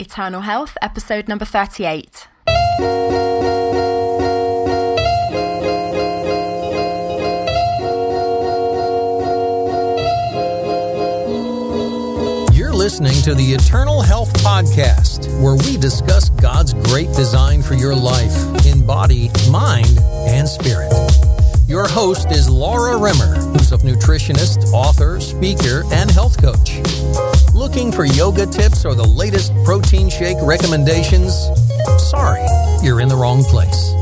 Eternal Health, episode number 38. You're listening to the Eternal Health Podcast, where we discuss God's great design for your life in body, mind, and spirit. Your host is Laura Rimmer, who's a nutritionist, author, speaker, and health coach. Looking for yoga tips or the latest protein shake recommendations? Sorry, you're in the wrong place.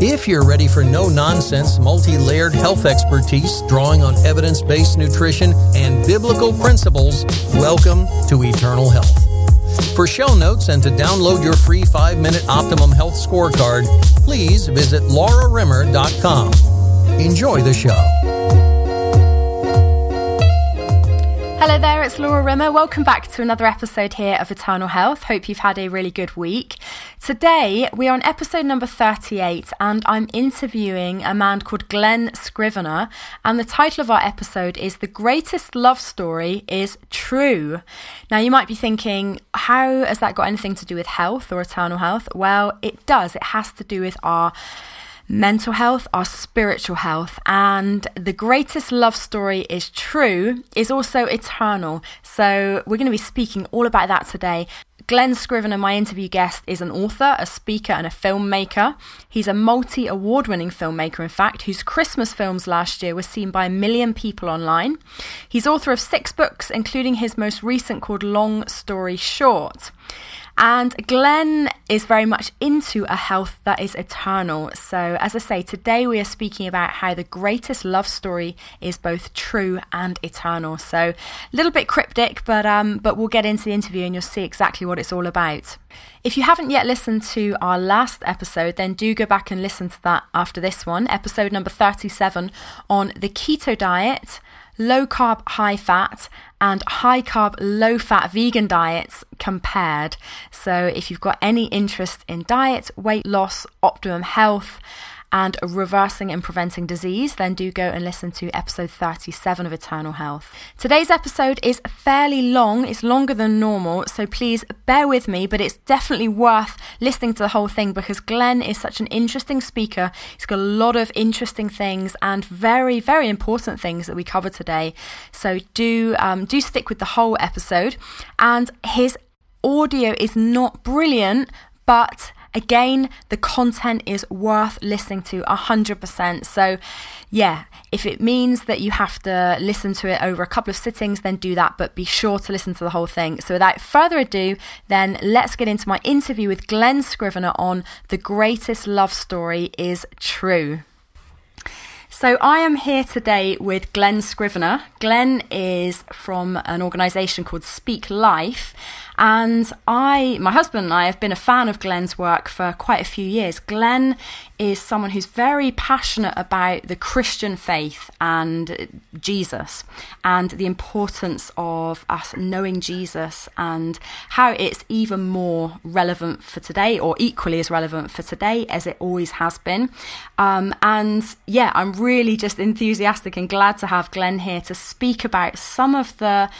If you're ready for no nonsense, multi layered health expertise drawing on evidence based nutrition and biblical principles, welcome to Eternal Health. For show notes and to download your free five minute Optimum Health scorecard, please visit laurarimmer.com. Enjoy the show. Hello there, it's Laura Rimmer. Welcome back to another episode here of Eternal Health. Hope you've had a really good week. Today, we are on episode number 38, and I'm interviewing a man called Glen Scrivener. And the title of our episode is The Greatest Love Story is True. Now, you might be thinking, how has that got anything to do with health or eternal health? Well, it does. It has to do with our mental health, our spiritual health. And the greatest love story is true, is also eternal. So we're going to be speaking all about that today. Glen Scrivener, my interview guest, is an author, a speaker, and a filmmaker. He's a multi award winning filmmaker, in fact, whose Christmas films last year were seen by a million people online. He's author of six books, including his most recent called Long Story Short. And Glen is very much into a health that is eternal. So, as I say, today we are speaking about how the greatest love story is both true and eternal. So, a little bit cryptic, but um, but we'll get into the interview and you'll see exactly what it's all about. If you haven't yet listened to our last episode, then do go back and listen to that after this one, episode number 37 on the keto diet low carb, high fat, and high carb, low fat vegan diets compared. So, if you've got any interest in diet, weight loss, optimum health, and reversing and preventing disease, then do go and listen to episode 37 of Eternal Health. Today's episode is fairly long, it's longer than normal, so please bear with me, but it's definitely worth listening to the whole thing because Glen is such an interesting speaker. He's got a lot of interesting things and very, very important things that we cover today. So do um, do stick with the whole episode. And his audio is not brilliant, but Again, the content is worth listening to 100%. So, yeah, if it means that you have to listen to it over a couple of sittings, then do that, but be sure to listen to the whole thing. So, without further ado, then let's get into my interview with Glen Scrivener on The Greatest Love Story is True. So I am here today with Glen Scrivener. Glen is from an organisation called Speak Life, and I, my husband and I, have been a fan of Glen's work for quite a few years. Glen is someone who's very passionate about the Christian faith and Jesus, and the importance of us knowing Jesus and how it's even more relevant for today, or equally as relevant for today as it always has been. Um, and yeah, I'm really just enthusiastic and glad to have Glen here to speak about some of the,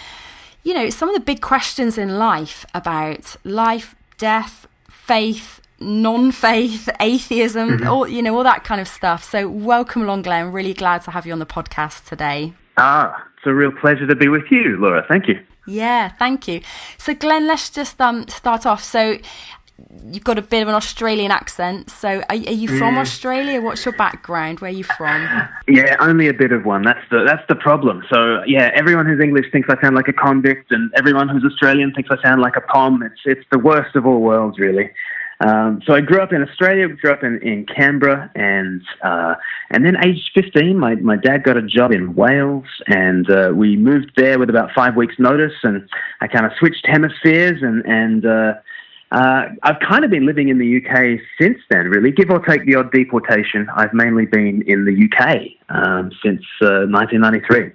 you know, some of the big questions in life about life, death, faith, non-faith, atheism, mm-hmm. all you know, all that kind of stuff. So welcome along, Glen. Really glad to have you on the podcast today. Ah, it's a real pleasure to be with you, Laura. Thank you. Yeah, thank you. So, Glen, let's just um, start off. So, you've got a bit of an Australian accent. So, are, are you from Australia? What's your background? Where are you from? Yeah, only a bit of one. That's the that's the problem. So, yeah, everyone who's English thinks I sound like a convict, and everyone who's Australian thinks I sound like a pom. It's it's the worst of all worlds, really. Um, so I grew up in Australia, grew up in, in Canberra, and uh, and then aged 15, my, my dad got a job in Wales, and uh, we moved there with about five weeks' notice, and I kind of switched hemispheres, and and uh, uh, I've kind of been living in the UK since then, really. Give or take the odd deportation, I've mainly been in the UK um, since uh, 1993.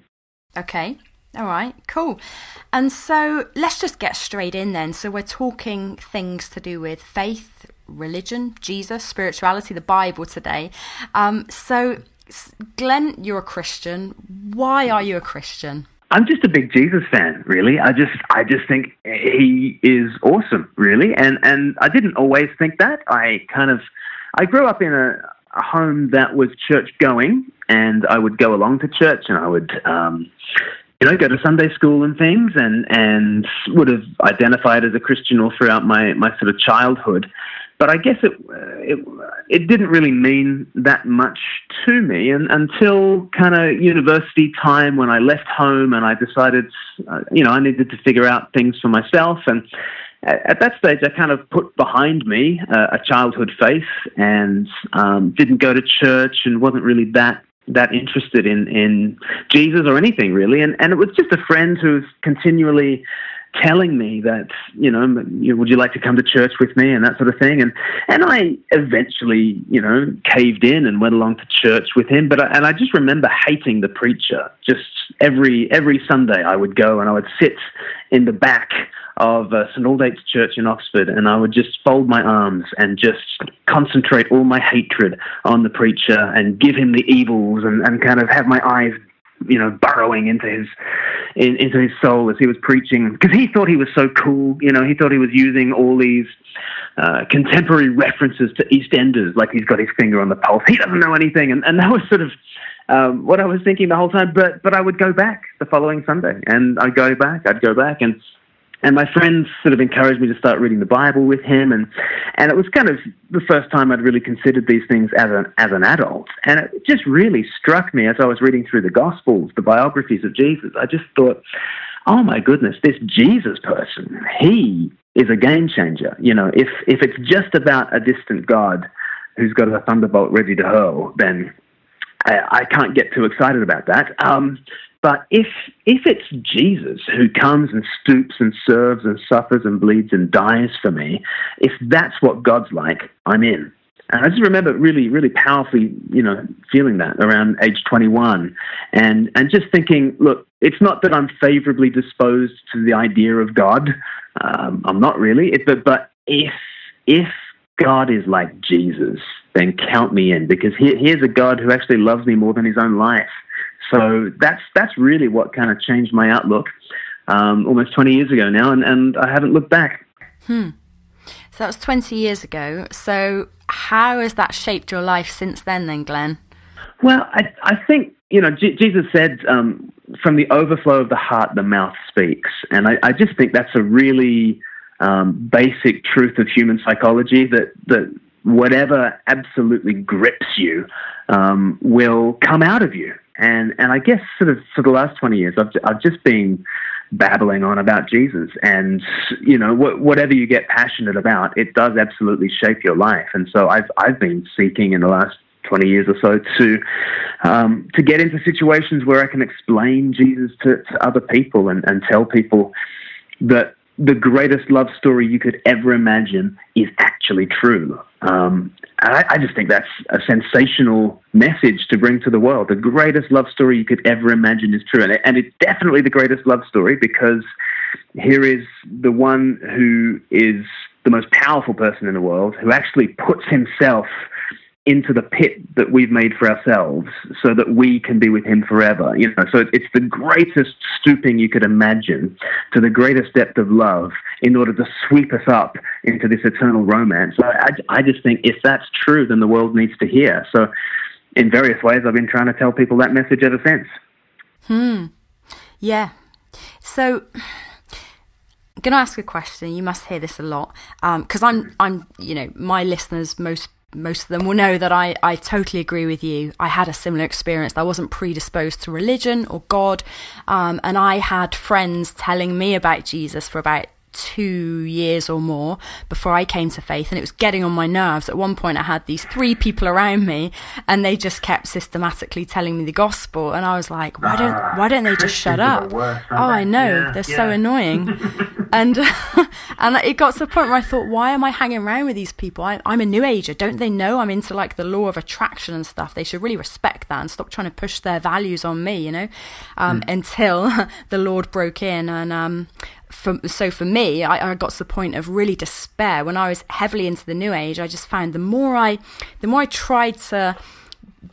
Okay. All right, cool. And so let's just get straight in then. So we're talking things to do with faith, religion, Jesus, spirituality, the Bible today. Um, so, Glen, you're a Christian. Why are you a Christian? I'm just a big Jesus fan, really. I just I just think he is awesome, really. And and I didn't always think that. I kind of I grew up in a, a home that was church going, and I would go along to church, and I would. Um, you know, go to Sunday school and things, and and would have identified as a Christian all throughout my my sort of childhood but I guess it, it, it didn't really mean that much to me and, until kind of university time when I left home and I decided, uh, you know, I needed to figure out things for myself. And at, that stage, I kind of put behind me uh, a childhood faith and um, didn't go to church and wasn't really that that interested in in Jesus or anything really. And and it was just a friend who's continually telling me that you know, would you like to come to church with me and that sort of thing. And and I eventually you know caved in and went along to church with him. But I, and I just remember hating the preacher. Just every every Sunday I would go and I would sit in the back of uh, St Aldate's Church in Oxford, and I would just fold my arms and just concentrate all my hatred on the preacher and give him the evils and, and kind of have my eyes you know, burrowing into his in, into his soul as he was preaching because he thought he was so cool. You know, he thought he was using all these uh, contemporary references to EastEnders, like he's got his finger on the pulse. He doesn't know anything, and, and that was sort of um, what I was thinking the whole time. But but I would go back the following Sunday, and I'd go back, I'd go back, and and my friends sort of encouraged me to start reading the Bible with him, and and it was kind of the first time I'd really considered these things as an as an adult, and it just really struck me as I was reading through the Gospels, the biographies of Jesus. I just thought, oh my goodness, this Jesus person, he is a game changer. You know, if if it's just about a distant God who's got a thunderbolt ready to hurl, then I, I can't get too excited about that. Um, but if if it's Jesus who comes and stoops and serves and suffers and bleeds and dies for me, if that's what God's like, I'm in. And I just remember really, really powerfully, you know, feeling that around age 21, and and just thinking, look, it's not that I'm favorably disposed to the idea of God. Um, I'm not really. It, but but if if God is like Jesus, then count me in because he, here's a God who actually loves me more than his own life so that's that's really what kind of changed my outlook um, almost 20 years ago now, and, and I haven't looked back. Hmm. So that was 20 years ago. So how has that shaped your life since then, then, Glen? Well, I, I think, you know, J- Jesus said, um, from the overflow of the heart, the mouth speaks. And I, I just think that's a really um, basic truth of human psychology that, that whatever absolutely grips you um, will come out of you. And and I guess sort of for the last twenty years, I've I've just been babbling on about Jesus, and you know wh- whatever you get passionate about, it does absolutely shape your life. And so I've I've been seeking in the last 20 years or so to um, to get into situations where I can explain Jesus to, to other people and, and tell people that the greatest love story you could ever imagine is actually true. Um, I, I, just think that's a sensational message to bring to the world. The greatest love story you could ever imagine is true. And, it, and it's definitely the greatest love story because here is the one who is the most powerful person in the world who actually puts himself into the pit that we've made for ourselves so that we can be with him forever. You know, so it's the greatest stooping you could imagine to the greatest depth of love in order to sweep us up into this eternal romance. I, I just think if that's true, then the world needs to hear. So in various ways, I've been trying to tell people that message ever since. Hmm. Yeah. So I'm going to ask a question. You must hear this a lot because um, I'm, I'm, you know, my listeners most most of them will know that I, I totally agree with you. I had a similar experience. I wasn't predisposed to religion or God. Um, and I had friends telling me about Jesus for about two years or more before I came to faith, and it was getting on my nerves. At one point, I had these three people around me, and they just kept systematically telling me the gospel, and I was like, "Why don't Why don't they just shut up?" oh, I know yeah, they're yeah. so annoying, and and it got to the point where I thought, "Why am I hanging around with these people? I, I'm a new ager. Don't they know I'm into like the law of attraction and stuff? They should really respect that and stop trying to push their values on me, you know." Um, mm. Until the Lord broke in, and um, for, so for me, I, I, got to the point of really despair when I was heavily into the new age. I just found the more I, the more I tried to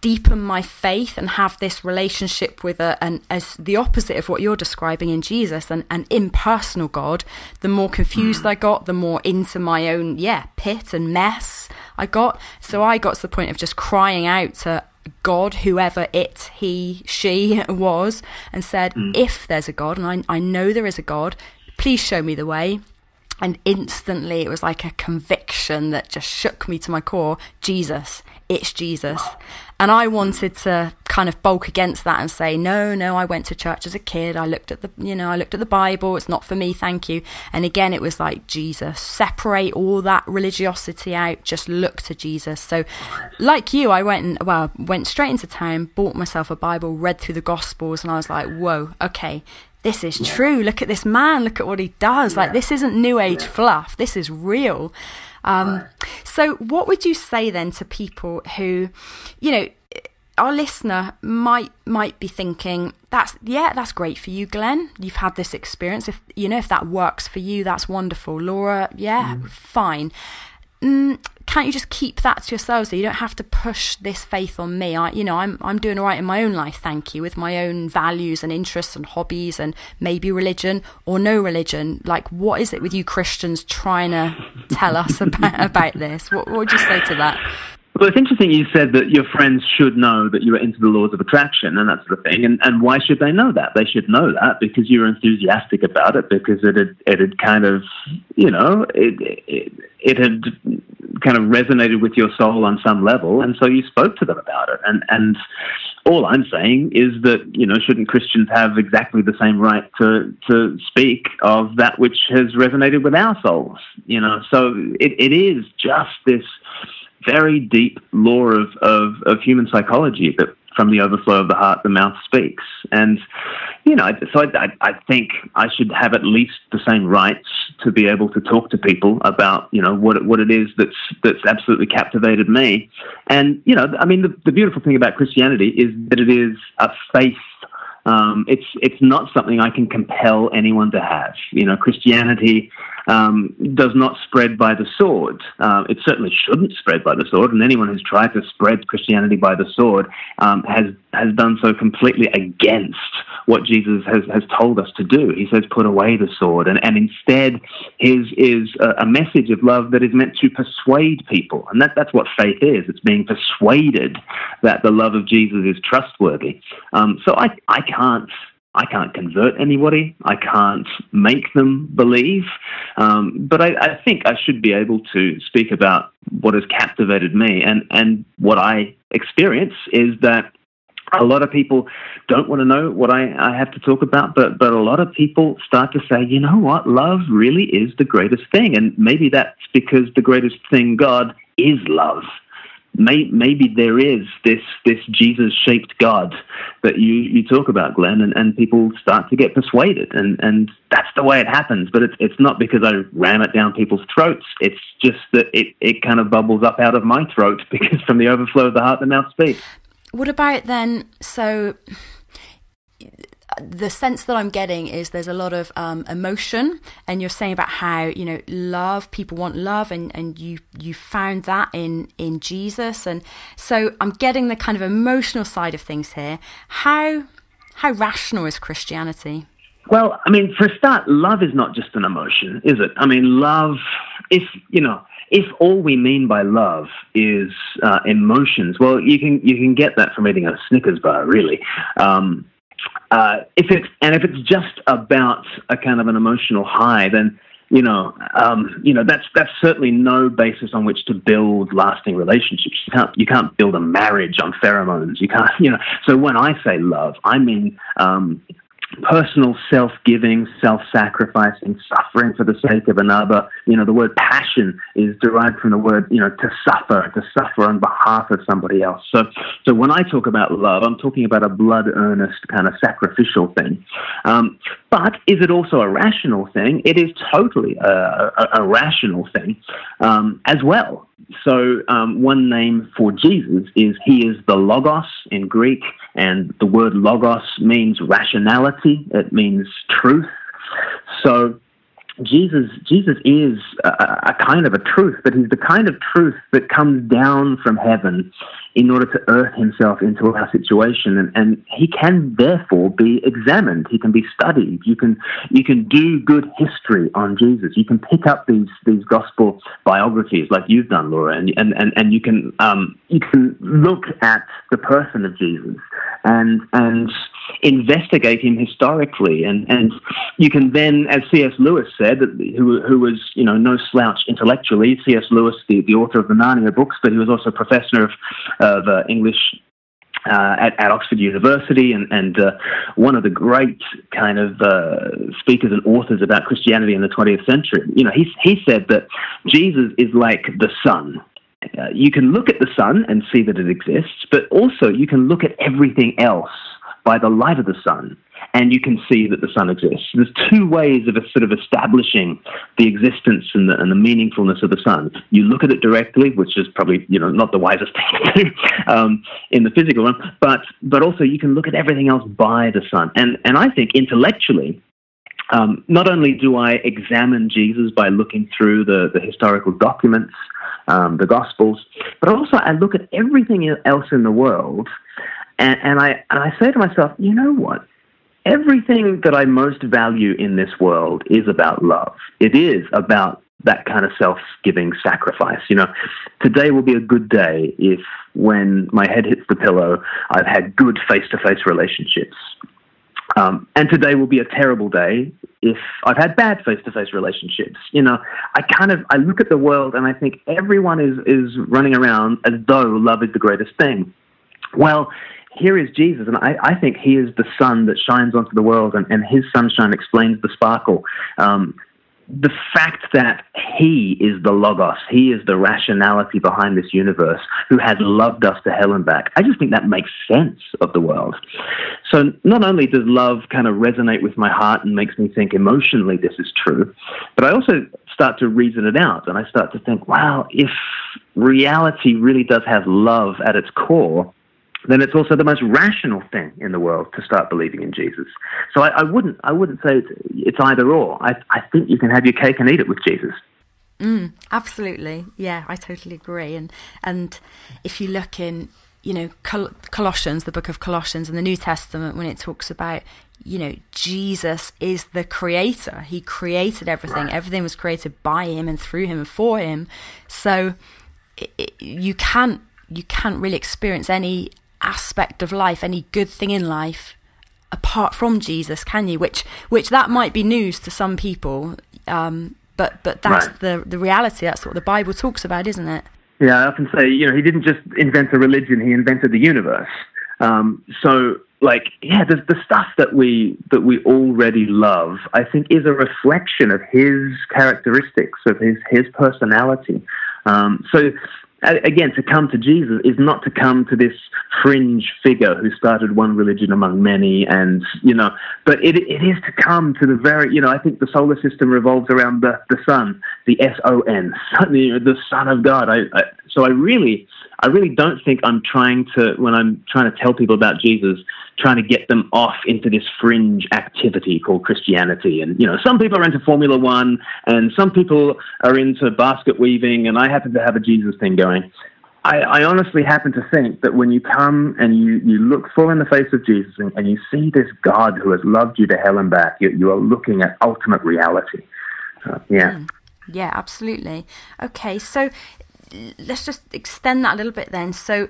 deepen my faith and have this relationship with a, an as the opposite of what you're describing in Jesus, an, an impersonal God, the more confused mm. I got, the more into my own yeah pit and mess I got. So I got to the point of just crying out to God, whoever it, he, she was, and said, mm. if there's a God, and I, I know there is a God, please show me the way. And instantly it was like a conviction that just shook me to my core Jesus, it's Jesus. And I wanted to kind of bulk against that and say, no, no, I went to church as a kid. I looked at the, you know, I looked at the Bible. It's not for me, thank you. And again, it was like Jesus, separate all that religiosity out. Just look to Jesus. So, like you, I went well, went straight into town, bought myself a Bible, read through the Gospels, and I was like, whoa, okay, this is true. Look at this man. Look at what he does. Like this isn't new age fluff. This is real. Um, so, what would you say then to people who, you know, our listener might might be thinking that's yeah that's great for you glen you've had this experience if you know if that works for you that's wonderful laura yeah mm. fine mm, can't you just keep that to yourself so you don't have to push this faith on me? I you know I'm I'm doing all right in my own life thank you with my own values and interests and hobbies and maybe religion or no religion. Like what is it with you Christians trying to tell us about about this? What, what would you say to that well, it's interesting you said that your friends should know that you are into the laws of attraction and that sort of thing. And, and why should they know that? They should know that because you were enthusiastic about it, because it had, it had kind of, you know, it, it, it had kind of resonated with your soul on some level. And so you spoke to them about it. And, and all I'm saying is that, you know, shouldn't Christians have exactly the same right to, to speak of that which has resonated with our souls? You know, so it, it is just this very deep law of, of, of human psychology that from the overflow of the heart, the mouth speaks. And, you know, so I, I, think I should have at least the same rights to be able to talk to people about, you know, what what it is that's, that's absolutely captivated me. And, you know, I mean, the, the beautiful thing about Christianity is that it is a faith um, it's it's not something I can compel anyone to have. You know, Christianity um, does not spread by the sword. Uh, it certainly shouldn't spread by the sword, and anyone who's tried to spread Christianity by the sword um, has has done so completely against what Jesus has, has told us to do. He says, "Put away the sword," and, and instead, his is a, a message of love that is meant to persuade people, and that, that's what faith is. It's being persuaded that the love of Jesus is trustworthy. Um, so I I can't I can't convert anybody. I can't make them believe. Um, but I, I, think I should be able to speak about what has captivated me. And, and what I experience is that a lot of people don't want to know what I, I have to talk about, but, but a lot of people start to say, you know what, love really is the greatest thing. And maybe that's because the greatest thing, God, is love may, maybe there is this this Jesus shaped God that you, you talk about, Glen, and, and people start to get persuaded, and, and that's the way it happens. But it's it's not because I ram it down people's throats. It's just that it, it kind of bubbles up out of my throat because from the overflow of the heart the mouth speaks. What about then? So the sense that I'm getting is there's a lot of um, emotion, and you're saying about how you know love, people want love, and, and you you found that in in Jesus, and so I'm getting the kind of emotional side of things here. How how rational is Christianity? Well, I mean, for a start, love is not just an emotion, is it? I mean, love, if you know, if all we mean by love is uh, emotions, well, you can you can get that from eating a Snickers bar, really. Um, uh, if it's and if it's just about a kind of an emotional high, then you know, um, you know that's that's certainly no basis on which to build lasting relationships. You can't you can't build a marriage on pheromones. You can't, you know. So when I say love, I mean um, personal self-giving, self-sacrificing, suffering for the sake of another. You know, the word passion is derived from the word, you know, to suffer, to suffer on behalf of somebody else. So, so when I talk about love, I'm talking about a blood earnest kind of sacrificial thing. Um, but is it also a rational thing? It is totally a, a, a rational thing um, as well. So, um, one name for Jesus is He is the Logos in Greek, and the word Logos means rationality, it means truth. So, Jesus, Jesus is a, a, kind of a truth, but he's the kind of truth that comes down from heaven in order to earth himself into our situation, and, and he can therefore be examined. He can be studied. You can you can do good history on Jesus. You can pick up these these gospel biographies like you've done, Laura, and and and, and you can um, you can look at the person of Jesus and and investigate him historically, and and you can then, as C.S. Lewis said, who who was you know no slouch intellectually, C.S. Lewis, the, the author of the Narnia books, but he was also a professor of of uh, English uh, at, at, Oxford University and, and uh, one of the great kind of uh, speakers and authors about Christianity in the 20th century. You know, he, he said that Jesus is like the sun. Uh, you can look at the sun and see that it exists, but also you can look at everything else by the light of the sun and you can see that the sun exists. There's two ways of sort of establishing the existence and the, and the meaningfulness of the sun. You look at it directly, which is probably you know not the wisest thing to do um, in the physical realm, but but also you can look at everything else by the sun. And and I think intellectually, um, not only do I examine Jesus by looking through the, the historical documents, um, the Gospels, but also I look at everything else in the world, and, and I and I say to myself, you know what? everything that I most value in this world is about love. It is about that kind of self giving sacrifice. You know, today will be a good day if when my head hits the pillow, I've had good face to face relationships. Um, and today will be a terrible day if I've had bad face to face relationships. You know, I kind of I look at the world and I think everyone is is running around as though love is the greatest thing. Well, here is Jesus, and I, I, think he is the sun that shines onto the world, and, and his sunshine explains the sparkle. Um, the fact that he is the Logos, he is the rationality behind this universe, who has loved us to hell and back, I just think that makes sense of the world. So not only does love kind of resonate with my heart and makes me think emotionally this is true, but I also start to reason it out, and I start to think, wow, if reality really does have love at its core, then it's also the most rational thing in the world to start believing in Jesus. So I, I wouldn't, I wouldn't say it's, it's, either or. I, I think you can have your cake and eat it with Jesus. Mm, absolutely, yeah, I totally agree. And and if you look in, you know, Col- Colossians, the book of Colossians in the New Testament, when it talks about, you know, Jesus is the creator. He created everything. Right. Everything was created by him and through him and for him. So it, it, you can't you can't really experience any aspect of life, any good thing in life, apart from Jesus, can you? Which which that might be news to some people, um, but but that's right. the the reality. That's what the Bible talks about, isn't it? Yeah, I often say, you know, he didn't just invent a religion; he invented the universe. Um, so, like, yeah, the, the stuff that we that we already love, I think, is a reflection of his characteristics, of his his personality. Um, so, again, to come to Jesus is not to come to this fringe figure who started one religion among many, and you know, but it, it is to come to the very, you know, I think the solar system revolves around the, the sun, the S O N, the Son of God. I, I, so I really, I really don't think I'm trying to, when I'm trying to tell people about Jesus, trying to get them off into this fringe activity called Christianity. And, you know, some people are into Formula One and some people are into basket weaving, and I happen to have a Jesus thing going. I, I honestly happen to think that when you come and you, you look full in the face of Jesus and, and you see this God who has loved you to hell and back, you, you are looking at ultimate reality. Uh, yeah. Mm. Yeah, absolutely. Okay, so let's just extend that a little bit then. So,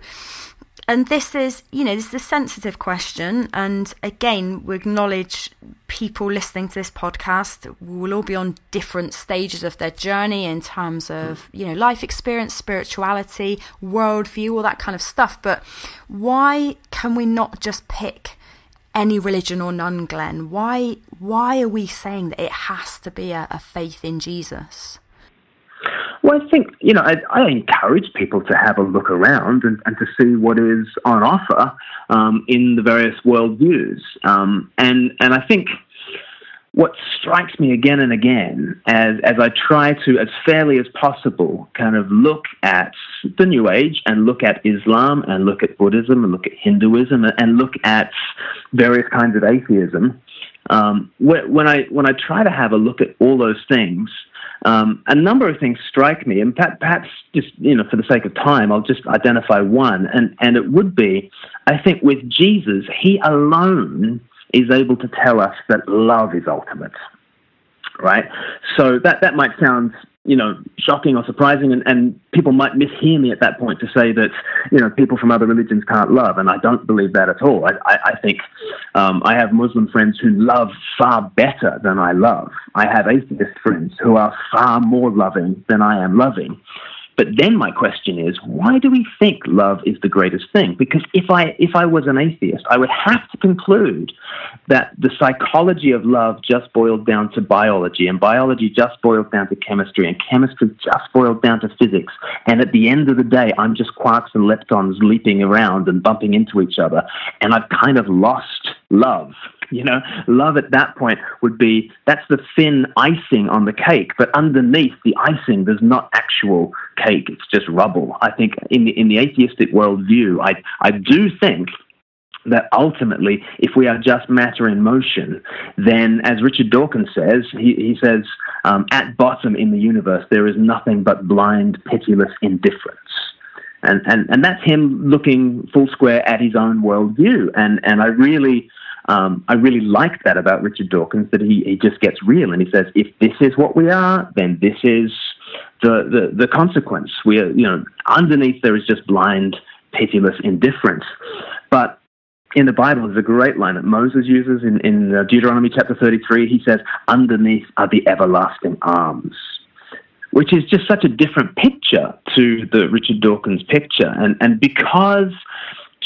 and this is, you know, this is a sensitive question. And again, we acknowledge people listening to this podcast we will all be on different stages of their journey in terms of, hmm. you know, life experience, spirituality, worldview, all that kind of stuff. But why can we not just pick any religion or none, Glen? Why, why are we saying that it has to be a, a faith in Jesus? Well, I think, you know, I, I, encourage people to have a look around and, and to see what is on offer um, in the various worldviews. Um, and, and I think what strikes me again and again as, as I try to, as fairly as possible, kind of look at the New Age and look at Islam and look at Buddhism and look at Hinduism and look at various kinds of atheism, um, when I when I try to have a look at all those things, um, a number of things strike me, and perhaps just you know for the sake of time, I'll just identify one, and and it would be, I think, with Jesus, he alone is able to tell us that love is ultimate, right? So that that might sound you know, shocking or surprising, and, and people might mishear me at that point to say that, you know, people from other religions can't love, and I don't believe that at all. I, I, I think um, I have Muslim friends who love far better than I love. I have atheist friends who are far more loving than I am loving. But then my question is, why do we think love is the greatest thing? Because if I if I was an atheist, I would have to conclude that the psychology of love just boils down to biology, and biology just boils down to chemistry, and chemistry just boils down to physics. And at the end of the day, I'm just quarks and leptons leaping around and bumping into each other, and I've kind of lost love. You know, love at that point would be that's the thin icing on the cake, but underneath the icing, there's not actual cake; it's just rubble. I think in the in the atheistic worldview, I I do think that ultimately, if we are just matter in motion, then, as Richard Dawkins says, he, he says, um, at bottom in the universe, there is nothing but blind, pitiless indifference. And, and, and that's him looking full square at his own worldview. And, and I really um, I really like that about Richard Dawkins that he, he just gets real and he says, if this is what we are, then this is the, the, the consequence. We are, you know, underneath there is just blind, pitiless indifference. But in the Bible, there's a great line that Moses uses in, in uh, Deuteronomy chapter 33. He says, underneath are the everlasting arms which is just such a different picture to the Richard Dawkins picture. And, and because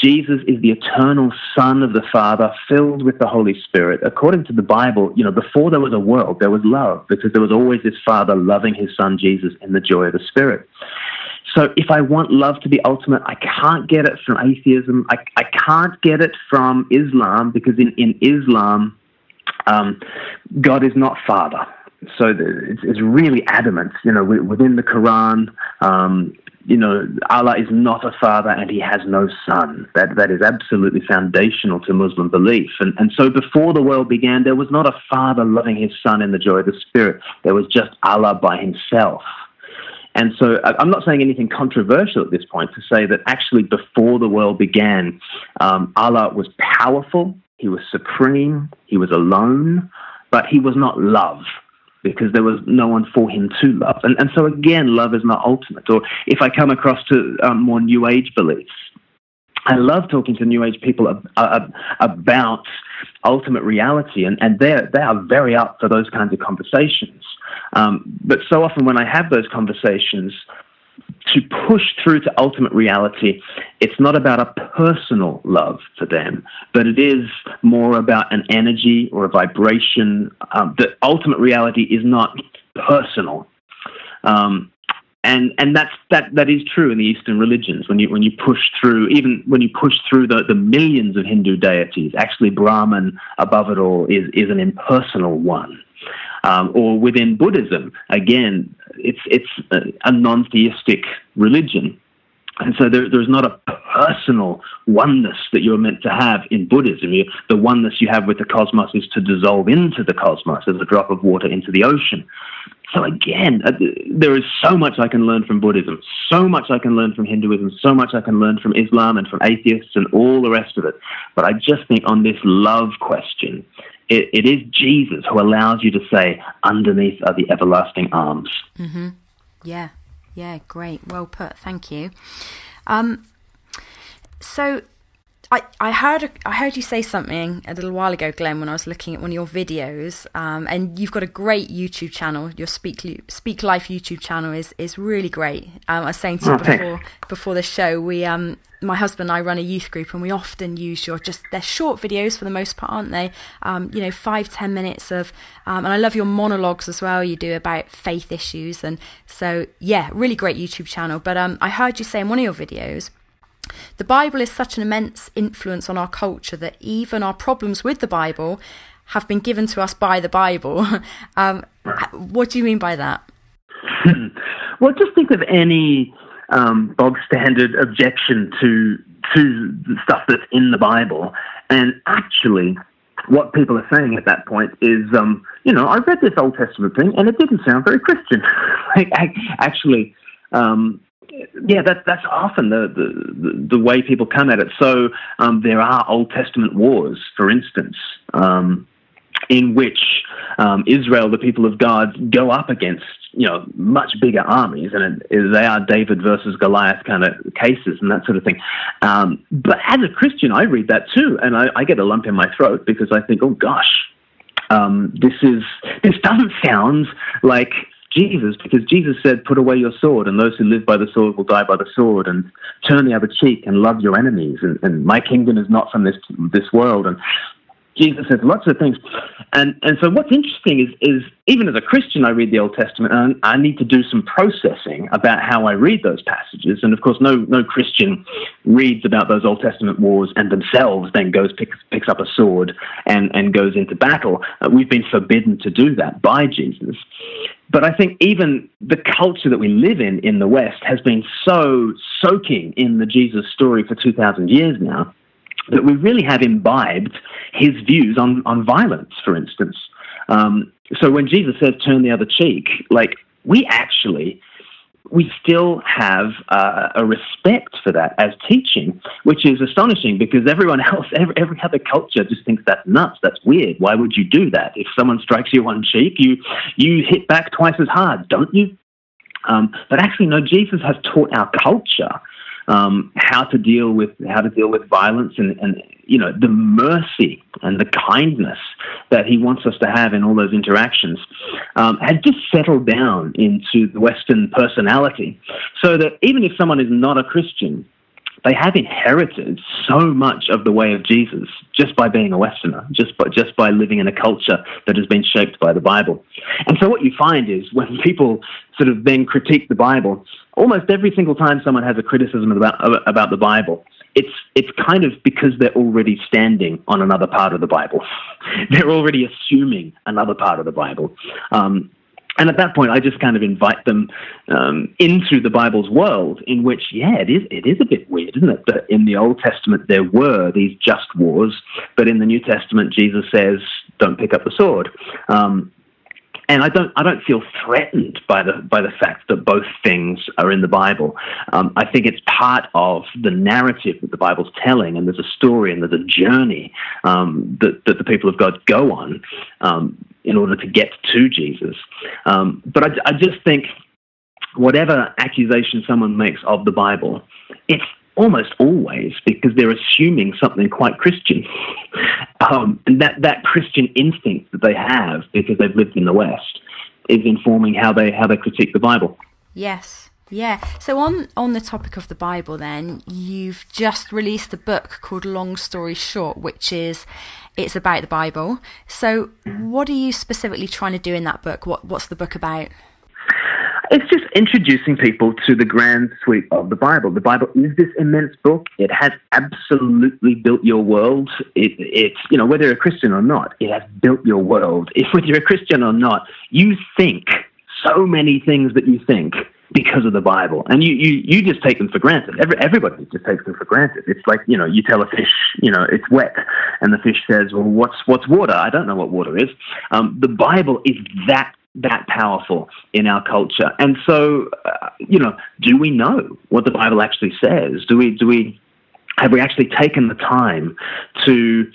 Jesus is the eternal Son of the Father, filled with the Holy Spirit. According to the Bible, you know, before there was a world, there was love, because there was always this Father loving his Son Jesus in the joy of the Spirit. So if I want love to be ultimate, I can't get it from atheism. I, I can't get it from Islam, because in, in Islam, um, God is not Father so it's, it's, really adamant, you know, within the Quran, um, you know, Allah is not a father and he has no son. That, that is absolutely foundational to Muslim belief. And, and so before the world began, there was not a father loving his son in the joy of the Spirit. There was just Allah by himself. And so I'm not saying anything controversial at this point to say that actually before the world began, um, Allah was powerful, he was supreme, he was alone, but he was not love because there was no one for him to love. And, and so again, love is not ultimate. Or if I come across to um, more New Age beliefs, I love talking to New Age people ab- ab- about ultimate reality, and, and they they are very up for those kinds of conversations. Um, but so often when I have those conversations, to push through to ultimate reality, it's not about a personal love for them, but it is more about an energy or a vibration. Um, the ultimate reality is not personal. Um, and and that's that that is true in the Eastern religions. When you when you push through, even when you push through the, the millions of Hindu deities, actually Brahman above it all is is an impersonal one. Um, or within Buddhism, again, it's it's a, a non-theistic religion, and so there, there's not a personal oneness that you're meant to have in Buddhism. You, the oneness you have with the cosmos is to dissolve into the cosmos as a drop of water into the ocean. So again, uh, there is so much I can learn from Buddhism, so much I can learn from Hinduism, so much I can learn from Islam and from atheists and all the rest of it. But I just think on this love question, it, it is Jesus who allows you to say, underneath are the everlasting arms. Mm-hmm. Yeah, yeah, great. Well put. Thank you. Um, so I, I heard I heard you say something a little while ago, Glen, when I was looking at one of your videos, um, and you've got a great YouTube channel. Your Speak Speak Life YouTube channel is is really great. Um, I was saying to you oh, before before the show, we um my husband and I run a youth group, and we often use your just they're short videos for the most part, aren't they? Um, you know, five ten minutes of, um, and I love your monologues as well. You do about faith issues, and so yeah, really great YouTube channel. But um, I heard you say in one of your videos the Bible is such an immense influence on our culture that even our problems with the Bible have been given to us by the Bible. um, what do you mean by that? well, just think of any um, bog standard objection to to the stuff that's in the Bible, and actually, what people are saying at that point is, um, you know, I read this Old Testament thing and it didn't sound very Christian. like, actually, um, yeah, that, that's often the, the, the, way people come at it. So um, there are Old Testament wars, for instance, um, in which um, Israel, the people of God, go up against you know much bigger armies, and it, they are David versus Goliath kind of cases and that sort of thing. Um, but as a Christian, I read that too, and I, I, get a lump in my throat because I think, oh gosh, um, this is this doesn't sound like Jesus, because Jesus said, "Put away your sword, and those who live by the sword will die by the sword, and turn the other cheek and love your enemies, and, and my kingdom is not from this this world." And Jesus says lots of things. And, and so what's interesting is, is even as a Christian, I read the Old Testament and I need to do some processing about how I read those passages. And of course, no, no Christian reads about those Old Testament wars and themselves then goes, picks, picks up a sword and, and goes into battle. Uh, we've been forbidden to do that by Jesus. But I think even the culture that we live in in the West has been so soaking in the Jesus story for 2,000 years now that we really have imbibed his views on, on violence, for instance. Um, so when Jesus says turn the other cheek, like we actually we still have uh, a respect for that as teaching, which is astonishing because everyone else, every, every, other culture just thinks that's nuts. That's weird. Why would you do that? If someone strikes you on cheek, you you hit back twice as hard, don't you? Um, but actually, no. Jesus has taught our culture um, how to deal with how to deal with violence and, and you know the mercy and the kindness that he wants us to have in all those interactions um, has just settled down into the Western personality, so that even if someone is not a Christian, they have inherited so much of the way of Jesus just by being a Westerner, just by, just by living in a culture that has been shaped by the Bible. And so what you find is when people sort of then critique the Bible, almost every single time someone has a criticism about, about the Bible, it's, it's kind of because they're already standing on another part of the Bible. they're already assuming another part of the Bible. Um, and at that point, I just kind of invite them um, into the Bible's world, in which, yeah, it is it is a bit weird, isn't it? That in the Old Testament there were these just wars, but in the New Testament, Jesus says, "Don't pick up the sword." Um, and I don't I don't feel threatened by the by the fact that both things are in the Bible. Um, I think it's part of the narrative that the Bible's telling, and there's a story and there's a journey um, that that the people of God go on um, in order to get to Jesus. Um, but I, I just think whatever accusation someone makes of the Bible, it's almost always because they're assuming something quite Christian. Um, and that, that Christian instinct that they have because they've lived in the West is informing how they how they critique the Bible. Yes. Yeah. So on on the topic of the Bible then, you've just released a book called Long Story Short, which is it's about the Bible. So what are you specifically trying to do in that book? What what's the book about? It's just introducing people to the grand sweep of the Bible. The Bible is this immense book. It has absolutely built your world. It, it's, you know, whether you're a Christian or not, it has built your world. If whether you're a Christian or not, you think so many things that you think because of the Bible. And you, you, you just take them for granted. Every, everybody just takes them for granted. It's like, you know, you tell a fish, you know, it's wet. And the fish says, well, what's, what's water? I don't know what water is. Um, the Bible is that that powerful in our culture. And so, uh, you know, do we know what the Bible actually says? Do we, do we, have we actually taken the time to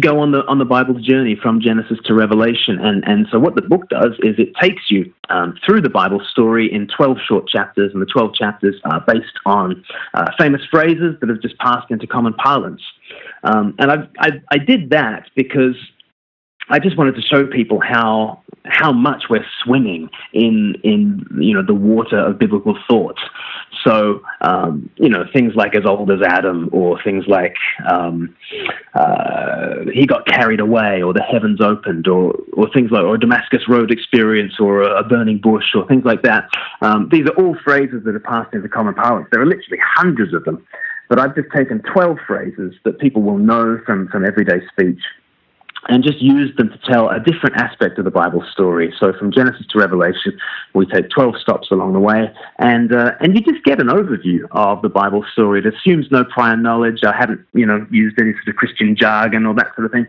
go on the on the Bible's journey from Genesis to Revelation? And and so what the book does is it takes you um, through the Bible story in twelve short chapters, and the twelve chapters are based on uh, famous phrases that have just passed into common parlance. Um, and I, I I did that because I just wanted to show people how how much we're swimming in in you know the water of biblical thought. So um, you know things like as old as Adam, or things like um, uh, he got carried away, or the heavens opened, or or things like or Damascus Road experience, or a, burning bush, or things like that. Um, these are all phrases that are passed into common parlance. There are literally hundreds of them, but I've just taken twelve phrases that people will know from from everyday speech and just use them to tell a different aspect of the Bible story. So from Genesis to Revelation, we take 12 stops along the way, and uh, and you just get an overview of the Bible story. It assumes no prior knowledge. I haven't, you know, used any sort of Christian jargon or that sort of thing.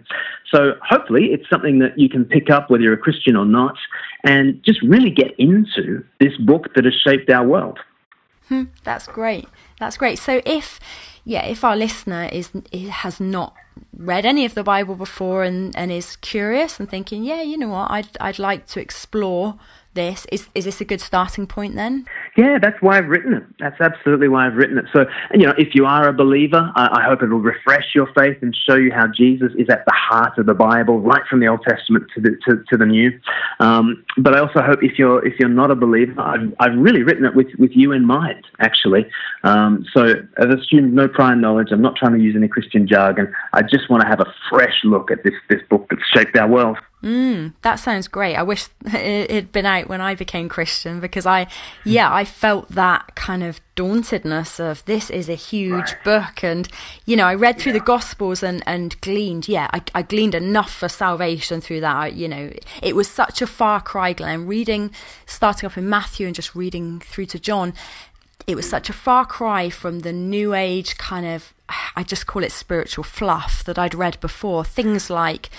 So hopefully it's something that you can pick up whether you're a Christian or not, and just really get into this book that has shaped our world. Hmm, that's great. That's great. So if yeah, if our listener is has not read any of the Bible before and, and is curious and thinking, yeah, you know what, I'd I'd like to explore this. Is is this a good starting point then? Yeah, that's why I've written it. That's absolutely why I've written it. So, you know, if you are a believer, I, I hope it will refresh your faith and show you how Jesus is at the heart of the Bible, right from the Old Testament to the to, to the New. Um, but I also hope if you're if you're not a believer, I've, I've really written it with, with you in mind, actually. Um, so I've assumed no prior knowledge. I'm not trying to use any Christian jargon. I just want to have a fresh look at this this book that's shaped our world. Mm, that sounds great. I wish it had been out when I became Christian because I, yeah, I felt that kind of dauntedness of this is a huge right. book. And, you know, I read through yeah. the Gospels and, and gleaned, yeah, I, I, gleaned enough for salvation through that. I, you know, it was such a far cry, Glen, reading, starting off in Matthew and just reading through to John. It was such a far cry from the new age kind of I just call it spiritual fluff that I'd read before. Things like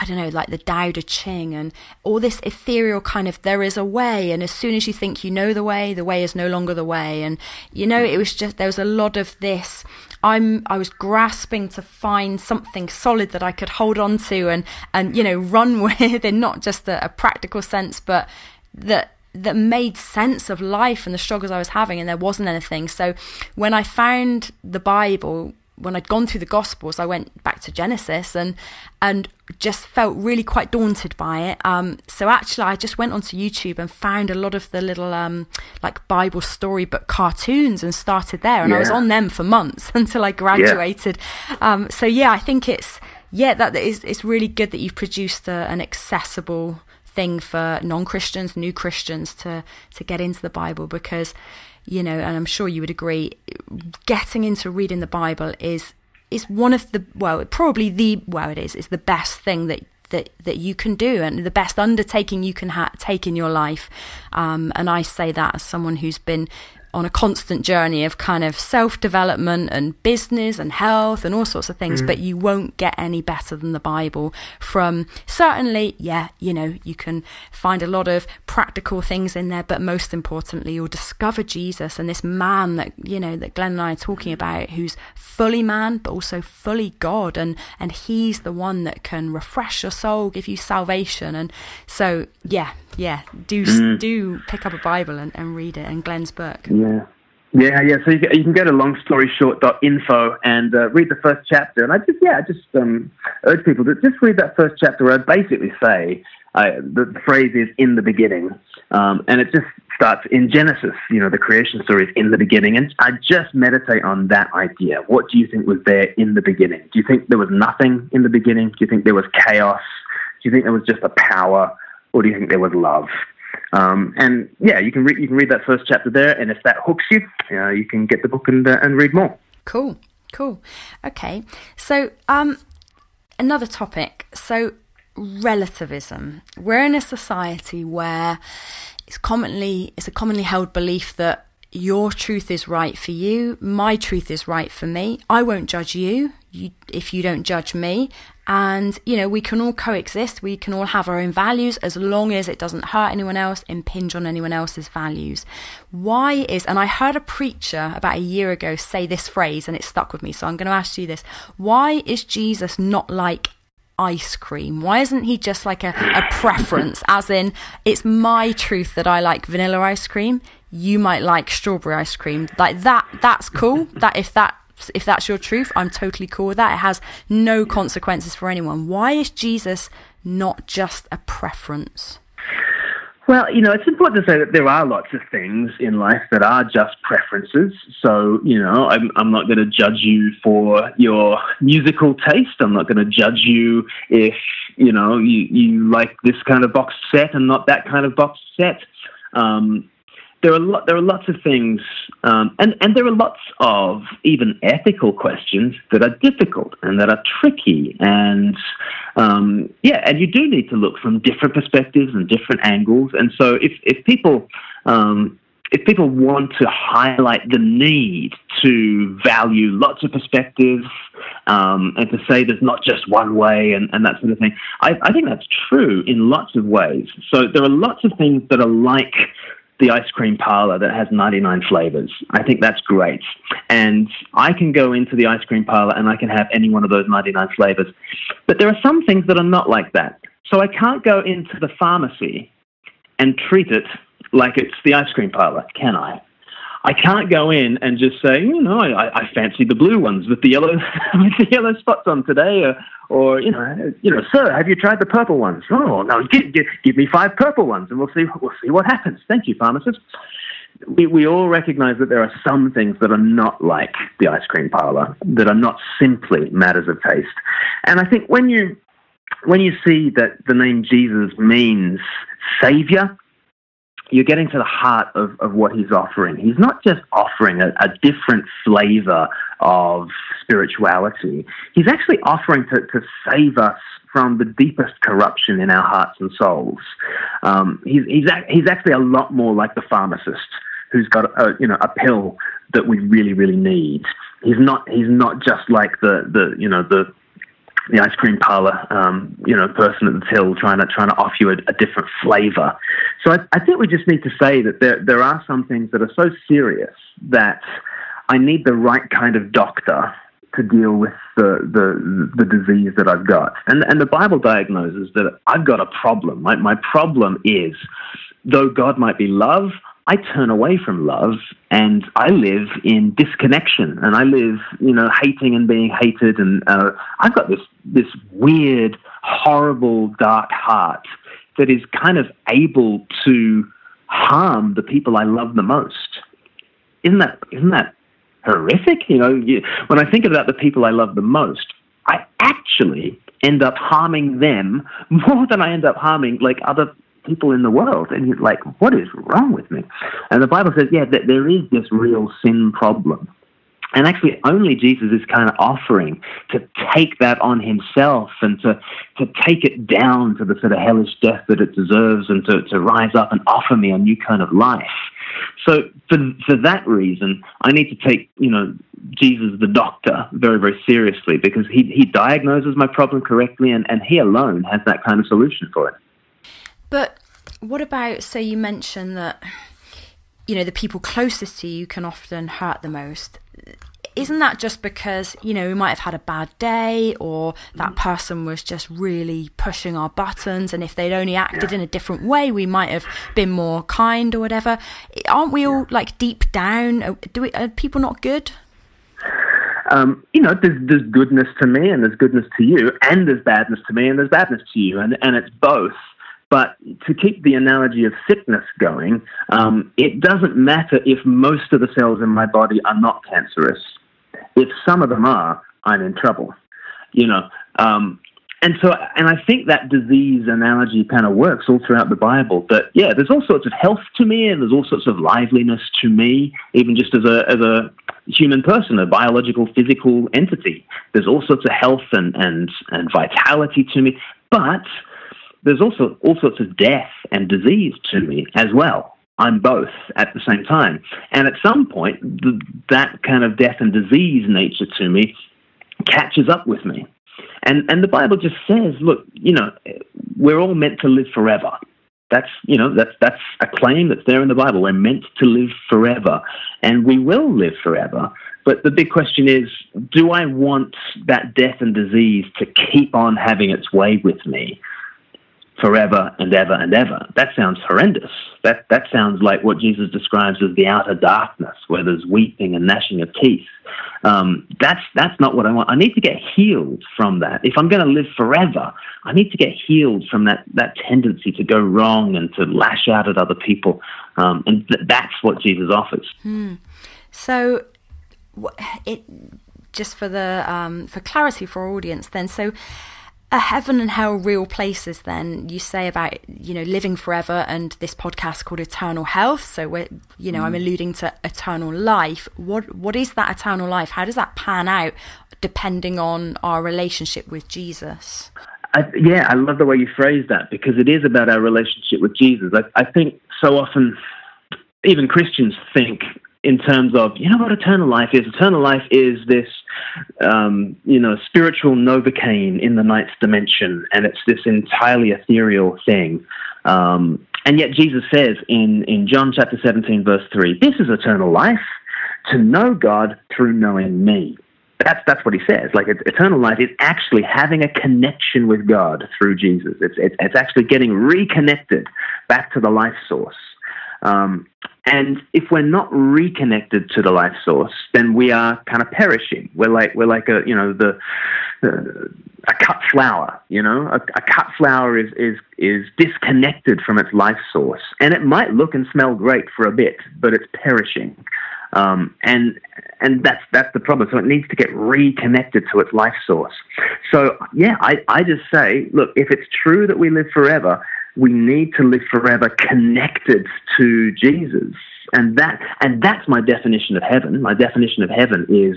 I don't know, like the Tao Te Ching and all this ethereal kind of there is a way, and as soon as you think you know the way, the way is no longer the way. And you know, it was just there was a lot of this. I'm I was grasping to find something solid that I could hold on to and and you know run with in not just a, a practical sense, but that that made sense of life and the struggles I was having, and there wasn't anything. So when I found the Bible, when I'd gone through the Gospels, I went back to Genesis and and just felt really quite daunted by it. Um, so actually, I just went onto YouTube and found a lot of the little um, like Bible storybook cartoons and started there, and yeah. I was on them for months until I graduated. Yeah. Um, so yeah, I think it's yeah that is it's really good that you've produced a, an accessible thing for non-Christians, new Christians to to get into the Bible because you know, and I'm sure you would agree, getting into reading the Bible is is one of the well, probably the well, it is. is the best thing that that that you can do and the best undertaking you can ha- take in your life. Um, and I say that as someone who's been on a constant journey of kind of self development and business and health and all sorts of things, mm. but you won't get any better than the Bible from certainly, yeah, you know, you can find a lot of practical things in there, but most importantly, you'll discover Jesus and this man that, you know, that Glen and I are talking about who's fully man, but also fully God. And, and he's the one that can refresh your soul, give you salvation. And so, yeah, yeah, do mm. do pick up a Bible and, and read it and Glen's book. Yeah. Yeah, yeah. So you, you can go to longstoryshort.info and uh, read the first chapter. And I just, yeah, I just um, urge people to just read that first chapter where I basically say uh, the phrase is in the beginning. Um, and it just starts in Genesis. You know, the creation story is in the beginning. And I just meditate on that idea. What do you think was there in the beginning? Do you think there was nothing in the beginning? Do you think there was chaos? Do you think there was just a power? Or do you think there was love? Um, and yeah, you can you can read that first chapter there, and if that hooks you, uh, you can get the book and uh, and read more. Cool, cool. Okay, so um, another topic. So relativism. We're in a society where it's commonly it's a commonly held belief that your truth is right for you, my truth is right for me. I won't judge you, you if you don't judge me, and, you know, we can all coexist. We can all have our own values as long as it doesn't hurt anyone else, impinge on anyone else's values. Why is, and I heard a preacher about a year ago say this phrase and it stuck with me. So I'm going to ask you this. Why is Jesus not like ice cream? Why isn't he just like a, a preference, as in, it's my truth that I like vanilla ice cream? You might like strawberry ice cream. Like that, that's cool. That if that if that's your truth, I'm totally cool with that. It has no consequences for anyone. Why is Jesus not just a preference? Well, you know, it's important to say that there are lots of things in life that are just preferences. So, you know, I'm, I'm not going to judge you for your musical taste. I'm not going to judge you if, you know, you, you like this kind of box set and not that kind of box set. Um, there are lot, there are lots of things, um, and and there are lots of even ethical questions that are difficult and that are tricky, and um, yeah, and you do need to look from different perspectives and different angles. And so, if if people um, if people want to highlight the need to value lots of perspectives um, and to say there's not just one way and, and that sort of thing, I, I, think that's true in lots of ways. So there are lots of things that are like the ice cream parlor that has 99 flavors. I think that's great. And I can go into the ice cream parlor and I can have any one of those 99 flavors. But there are some things that are not like that. So I can't go into the pharmacy and treat it like it's the ice cream parlor, can I? I can't go in and just say, you know, I, I fancy the blue ones with the yellow with the yellow spots on today, or, or you know, you know, sir, have you tried the purple ones? Oh no, give, give, give me five purple ones, and we'll see we'll see what happens. Thank you, pharmacist. We, we all recognize that there are some things that are not like the ice cream parlor, that are not simply matters of taste. And I think when you when you see that the name Jesus means savior, you're getting to the heart of, of what he's offering. He's not just offering a, a different flavor of spirituality, he's actually offering to, to save us from the deepest corruption in our hearts and souls. Um, he's, he's, he's actually a lot more like the pharmacist who's got a, you know, a pill that we really, really need. He's not, he's not just like the, the, you know, the, the ice cream parlor, um, you know, person at the till trying to trying to offer you a, a different flavor. So I, I, think we just need to say that there there are some things that are so serious that I need the right kind of doctor to deal with the the the disease that I've got. And and the Bible diagnoses that I've got a problem. My problem is though God might be love, I turn away from love and I live in disconnection and I live, you know, hating and being hated. And uh, I've got this, this weird, horrible, dark heart that is kind of able to harm the people I love the most. Isn't that, isn't that horrific? You know, you, when I think about the people I love the most, I actually end up harming them more than I end up harming like other people in the world. And he's like, what is wrong with me? And the Bible says, yeah, that there is this real sin problem. And actually, only Jesus is kind of offering to take that on himself and to, to take it down to the sort of hellish death that it deserves and to, to rise up and offer me a new kind of life. So, for, for that reason, I need to take, you know, Jesus the doctor very, very seriously because he, he diagnoses my problem correctly and, and he alone has that kind of solution for it. But what about, say, you mentioned that, you know, the people closest to you can often hurt the most? Isn't that just because, you know, we might have had a bad day or that person was just really pushing our buttons and if they'd only acted yeah. in a different way, we might have been more kind or whatever? Aren't we all, like, deep down, do we, are people not good? Um, you know, there's, there's goodness to me and there's goodness to you, and there's badness to me and there's badness to you, and, and it's both. But to keep the analogy of sickness going, um, it doesn't matter if most of the cells in my body are not cancerous. If some of them are, I'm in trouble. You know, um, and so, and I think that disease analogy kind of works all throughout the Bible. But yeah, there's all sorts of health to me, and there's all sorts of liveliness to me, even just as a as a human person, a biological, physical entity. There's all sorts of health and and and vitality to me, but there's also all sorts of death and disease to me as well. I'm both at the same time. And at some point, the, that kind of death and disease nature to me catches up with me. And, and the Bible just says, look, you know, we're all meant to live forever. That's, you know, that's, that's a claim that's there in the Bible. We're meant to live forever. And we will live forever. But the big question is, do I want that death and disease to keep on having its way with me? Forever and ever and ever. That sounds horrendous. That that sounds like what Jesus describes as the outer darkness, where there's weeping and gnashing of teeth. Um, that's that's not what I want. I need to get healed from that. If I'm going to live forever, I need to get healed from that that tendency to go wrong and to lash out at other people. Um, and th- that's what Jesus offers. Hmm. So, it just for the um, for clarity for our audience, then so are heaven and hell real places then you say about you know living forever and this podcast called eternal health. So we're you know mm. i'm alluding to eternal life. What what is that eternal life? How does that pan out depending on our relationship with jesus? I, yeah i love the way you phrase that because it is about our relationship with jesus. I, I think so often even christians think in terms of you know what eternal life is. Eternal life is this um, you know spiritual novocaine in the ninth dimension, and it's this entirely ethereal thing. Um, and yet Jesus says in in John chapter seventeen verse three, this is eternal life to know God through knowing me. That's that's what he says. Like eternal life is actually having a connection with God through Jesus. It's it's, it's actually getting reconnected back to the life source. Um, and if we're not reconnected to the life source, then we are kind of perishing. We're like we're like a you know the, the a cut flower. You know, a, a, cut flower is is is disconnected from its life source, and it might look and smell great for a bit, but it's perishing. Um, and and that's that's the problem. So it needs to get reconnected to its life source. So yeah, I, I just say, look, if it's true that we live forever, we need to live forever connected to Jesus. And that and that's my definition of heaven. My definition of heaven is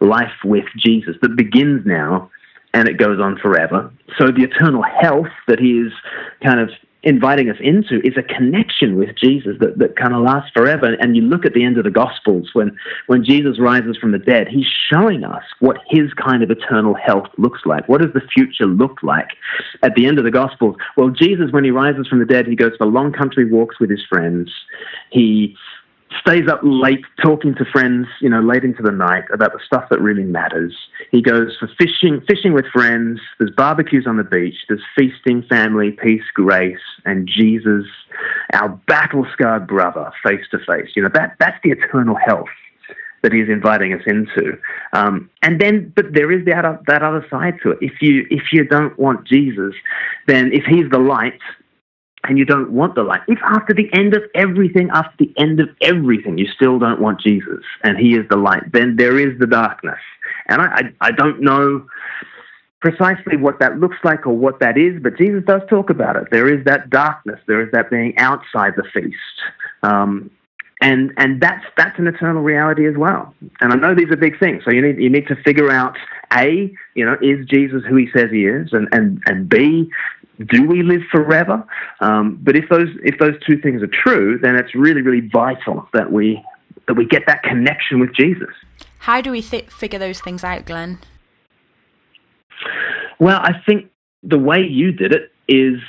life with Jesus that begins now and it goes on forever. So the eternal health that he is kind of inviting us into is a connection with Jesus that, that kind of lasts forever. And you look at the end of the Gospels when, when Jesus rises from the dead, he's showing us what his kind of eternal health looks like. What does the future look like at the end of the Gospels? Well, Jesus, when he rises from the dead, he goes for long country walks with his friends. He stays up late talking to friends, you know, late into the night about the stuff that really matters. He goes for fishing, fishing with friends. There's barbecues on the beach. There's feasting, family, peace, grace, and Jesus, our battle-scarred brother, face to face. You know, that that's the eternal health that he's inviting us into. Um, and then, but there is that that other side to it. If you if you don't want Jesus, then if he's the light and you don't want the light, if after the end of everything, after the end of everything, you still don't want Jesus and He is the light, then there is the darkness. And I, I, I don't know precisely what that looks like or what that is, but Jesus does talk about it. There is that darkness, there is that being outside the feast. Um, and and that's that's an eternal reality as well. And I know these are big things, so you need you need to figure out a you know is Jesus who he says he is, and and and b do we live forever? Um, but if those if those two things are true, then it's really really vital that we that we get that connection with Jesus. How do we th- figure those things out, Glen? Well, I think the way you did it is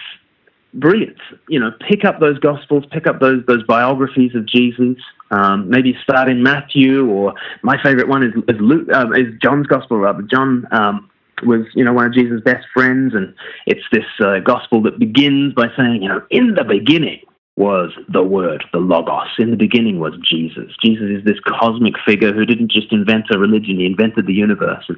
brilliant. You know, pick up those gospels, pick up those those biographies of Jesus. Um, maybe start in Matthew, or my favorite one is, is Luke, uh, is John's gospel rather. John um, was, you know, one of Jesus' best friends, and it's this uh, gospel that begins by saying, you know, in the beginning was the Word, the Logos. In the beginning was Jesus. Jesus is this cosmic figure who didn't just invent a religion; he invented the universe.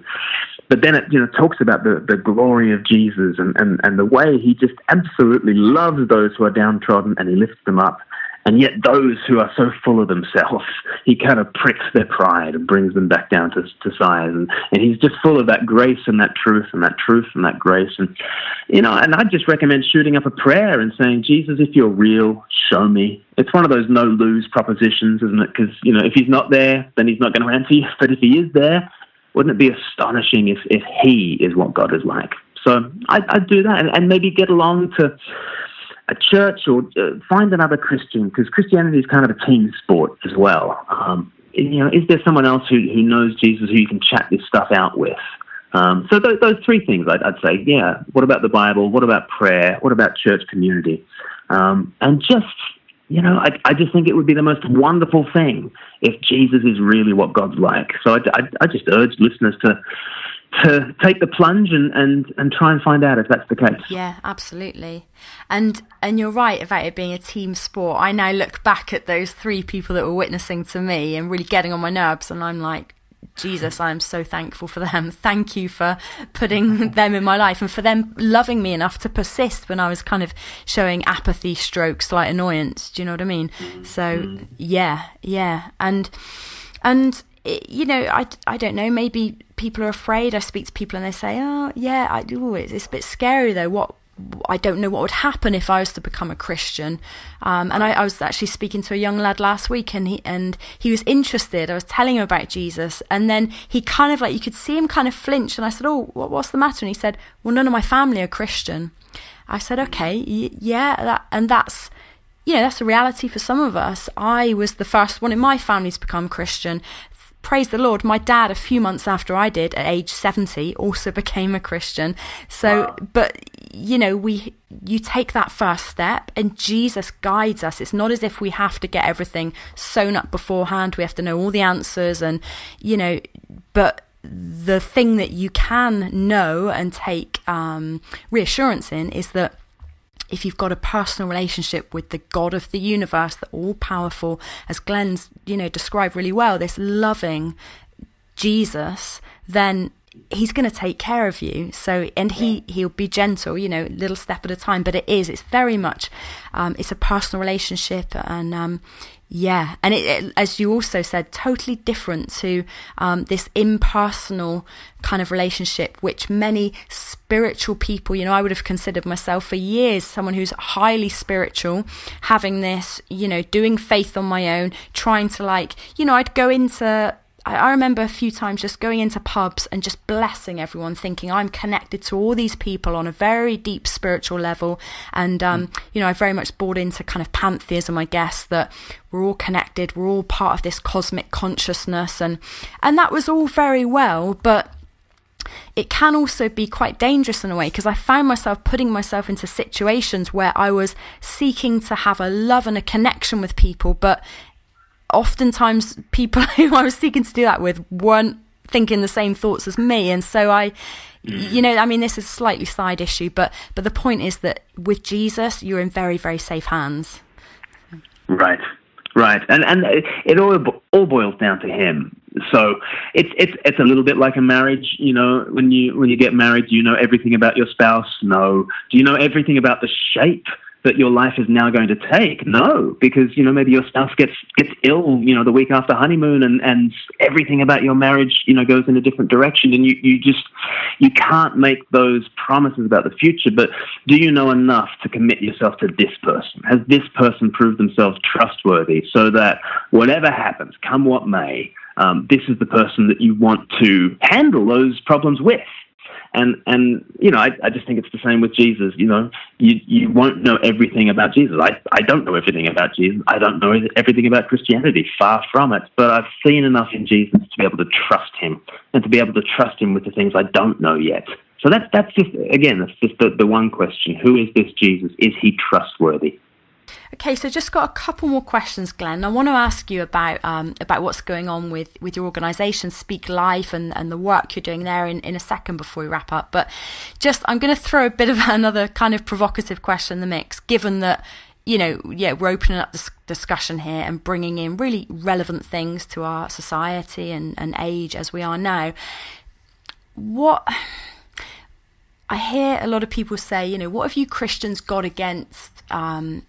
But then it, you know, talks about the, the glory of Jesus and, and, and the way he just absolutely loves those who are downtrodden and he lifts them up. And yet, those who are so full of themselves, he kind of pricks their pride and brings them back down to, to size. And, and he's just full of that grace and that truth and that truth and that grace. And, you know, and I'd just recommend shooting up a prayer and saying, Jesus, if you're real, show me. It's one of those no lose propositions, isn't it? Because, you know, if he's not there, then he's not going to answer you. But if he is there, wouldn't it be astonishing if, if he is what God is like? So I'd, I'd do that and, and maybe get along to a church or uh, find another Christian because Christianity is kind of a team sport as well. Um, you know, is there someone else who, who knows Jesus who you can chat this stuff out with? Um, so those, those three things, I'd, I'd, say, yeah. What about the Bible? What about prayer? What about church community? Um, and just, you know, I, I, just think it would be the most wonderful thing if Jesus is really what God's like. So I, I, I just urge listeners to to take the plunge and, and, and try and find out if that's the case. Yeah, absolutely. And and you're right about it being a team sport. I now look back at those three people that were witnessing to me and really getting on my nerves and I'm like, Jesus, I am so thankful for them. Thank you for putting them in my life and for them loving me enough to persist when I was kind of showing apathy, stroke, slight annoyance. Do you know what I mean? Mm. So, yeah, yeah. And, and you know, I, I don't know. Maybe people are afraid. I speak to people and they say, "Oh, yeah, I do. It's, it's a bit scary though. What I don't know what would happen if I was to become a Christian. Um, and I, I, was actually speaking to a young lad last week, and he and he was interested. I was telling him about Jesus, and then he kind of like you could see him kind of flinch. And I said, "Oh, what, what's the matter?" And he said, "Well, none of my family are Christian." I said, "Okay, y- yeah," that, and that's you know that's a reality for some of us. I was the first one in my family to become Christian praise the Lord, my dad, a few months after I did, at age 70, also became a Christian. So, wow. but, you know, we, you take that first step and Jesus guides us. It's not as if we have to get everything sewn up beforehand. We have to know all the answers and, you know, but the thing that you can know and take um, reassurance in is that if you've got a personal relationship with the God of the universe, the all powerful, as Glen's, you know, described really well, this loving Jesus, then he's going to take care of you. So and he he'll be gentle you know little step at a time but it is it's very much um, it's a personal relationship and um, yeah, and it, it, as you also said, totally different to um, this impersonal kind of relationship, which many spiritual people, you know, I would have considered myself for years someone who's highly spiritual, having this, you know, doing faith on my own, trying to like, you know, I'd go into I, remember a few times just going into pubs and just blessing everyone, thinking I'm connected to all these people on a very deep spiritual level. And, um, mm. you know, I very much bought into kind of pantheism, I guess, that we're all connected, we're all part of this cosmic consciousness. And, and that was all very well, but it can also be quite dangerous in a way because I found myself putting myself into situations where I was seeking to have a love and a connection with people, but oftentimes people who I was seeking to do that with weren't thinking the same thoughts as me, and so I, you mm. know, I mean, this is a slightly side issue, but but the point is that with Jesus, you're in very very safe hands. Right, right, and and it all all boils down to Him. So it's it's it's a little bit like a marriage. You know, when you when you get married, do you know everything about your spouse? No. Do you know everything about the shape that your life is now going to take. No, because you know maybe your spouse gets gets ill, you know, the week after honeymoon, and and everything about your marriage, you know, goes in a different direction, and you you just you can't make those promises about the future. But do you know enough to commit yourself to this person? Has this person proved themselves trustworthy so that whatever happens, come what may, um, this is the person that you want to handle those problems with? And and you know, I, I just think it's the same with Jesus. You know, you you won't know everything about Jesus. I I don't know everything about Jesus. I don't know everything about Christianity. Far from it. But I've seen enough in Jesus to be able to trust Him and to be able to trust Him with the things I don't know yet. So that's that's just again, that's just the, the one question: Who is this Jesus? Is He trustworthy? Okay, so just got a couple more questions, Glen. I want to ask you about um, about what's going on with, with your organisation, Speak Life, and, and the work you're doing there in, in a second before we wrap up. But just, I'm going to throw a bit of another kind of provocative question in the mix, given that, you know, yeah, we're opening up this discussion here and bringing in really relevant things to our society and, and age as we are now. What. I hear a lot of people say, you know, what have you Christians got against um,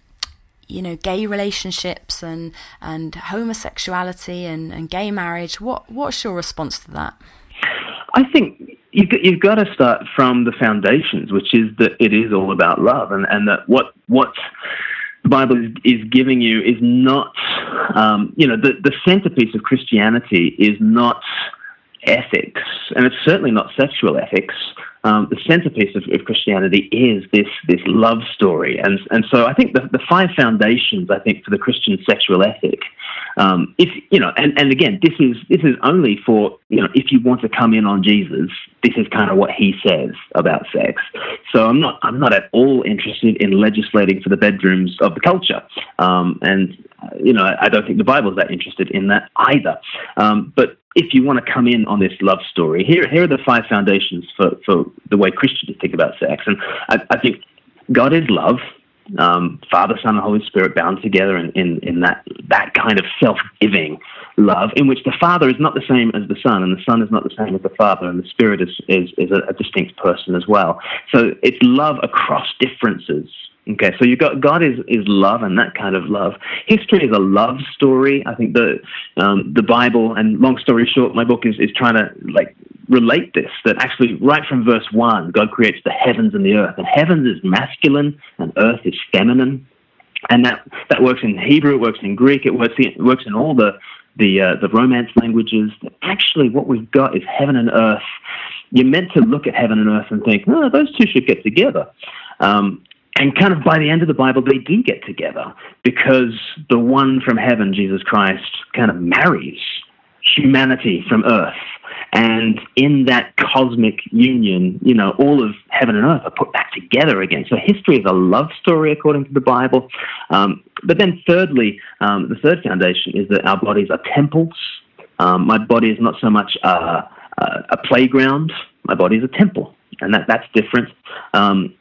you know gay relationships and and homosexuality and, and gay marriage what what's your response to that? I think you've got, you've got to start from the foundations which is that it is all about love and and that what what the Bible is, is giving you is not, um, you know, the, the centerpiece of Christianity is not ethics, and it's certainly not sexual ethics um, the centerpiece of, of, Christianity is this this love story, and and so I think the, the five foundations I think for the Christian sexual ethic. Um, if you know, and, and again, this is this is only for you know if you want to come in on Jesus, this is kind of what he says about sex. So I'm not I'm not at all interested in legislating for the bedrooms of the culture, um, and you know I, don't think the Bible is that interested in that either. Um, but if you want to come in on this love story, here, here are the five foundations for, for the way Christians think about sex. And I, I think God is love, um, Father, Son, and Holy Spirit bound together in, in, in that, that kind of self giving love, in which the Father is not the same as the Son, and the Son is not the same as the Father, and the Spirit is, is, is a, a distinct person as well. So it's love across differences Okay, so you got God is is love and that kind of love. History is a love story. I think the um, the Bible and long story short, my book is is trying to like relate this that actually right from verse one, God creates the heavens and the earth, and heavens is masculine and earth is feminine, and that that works in Hebrew, it works in Greek, it works in, it works in all the the uh, the Romance languages. Actually, what we've got is heaven and earth. You're meant to look at heaven and earth and think, oh, those two should get together. Um, and kind of by the end of the Bible, they do get together because the one from heaven, Jesus Christ, kind of marries humanity from earth. And in that cosmic union, you know, all of heaven and earth are put back together again. So history is a love story according to the Bible. Um, but then, thirdly, um, the third foundation is that our bodies are temples. Um, my body is not so much a, a, playground, my body is a temple. And that, that's different. Um,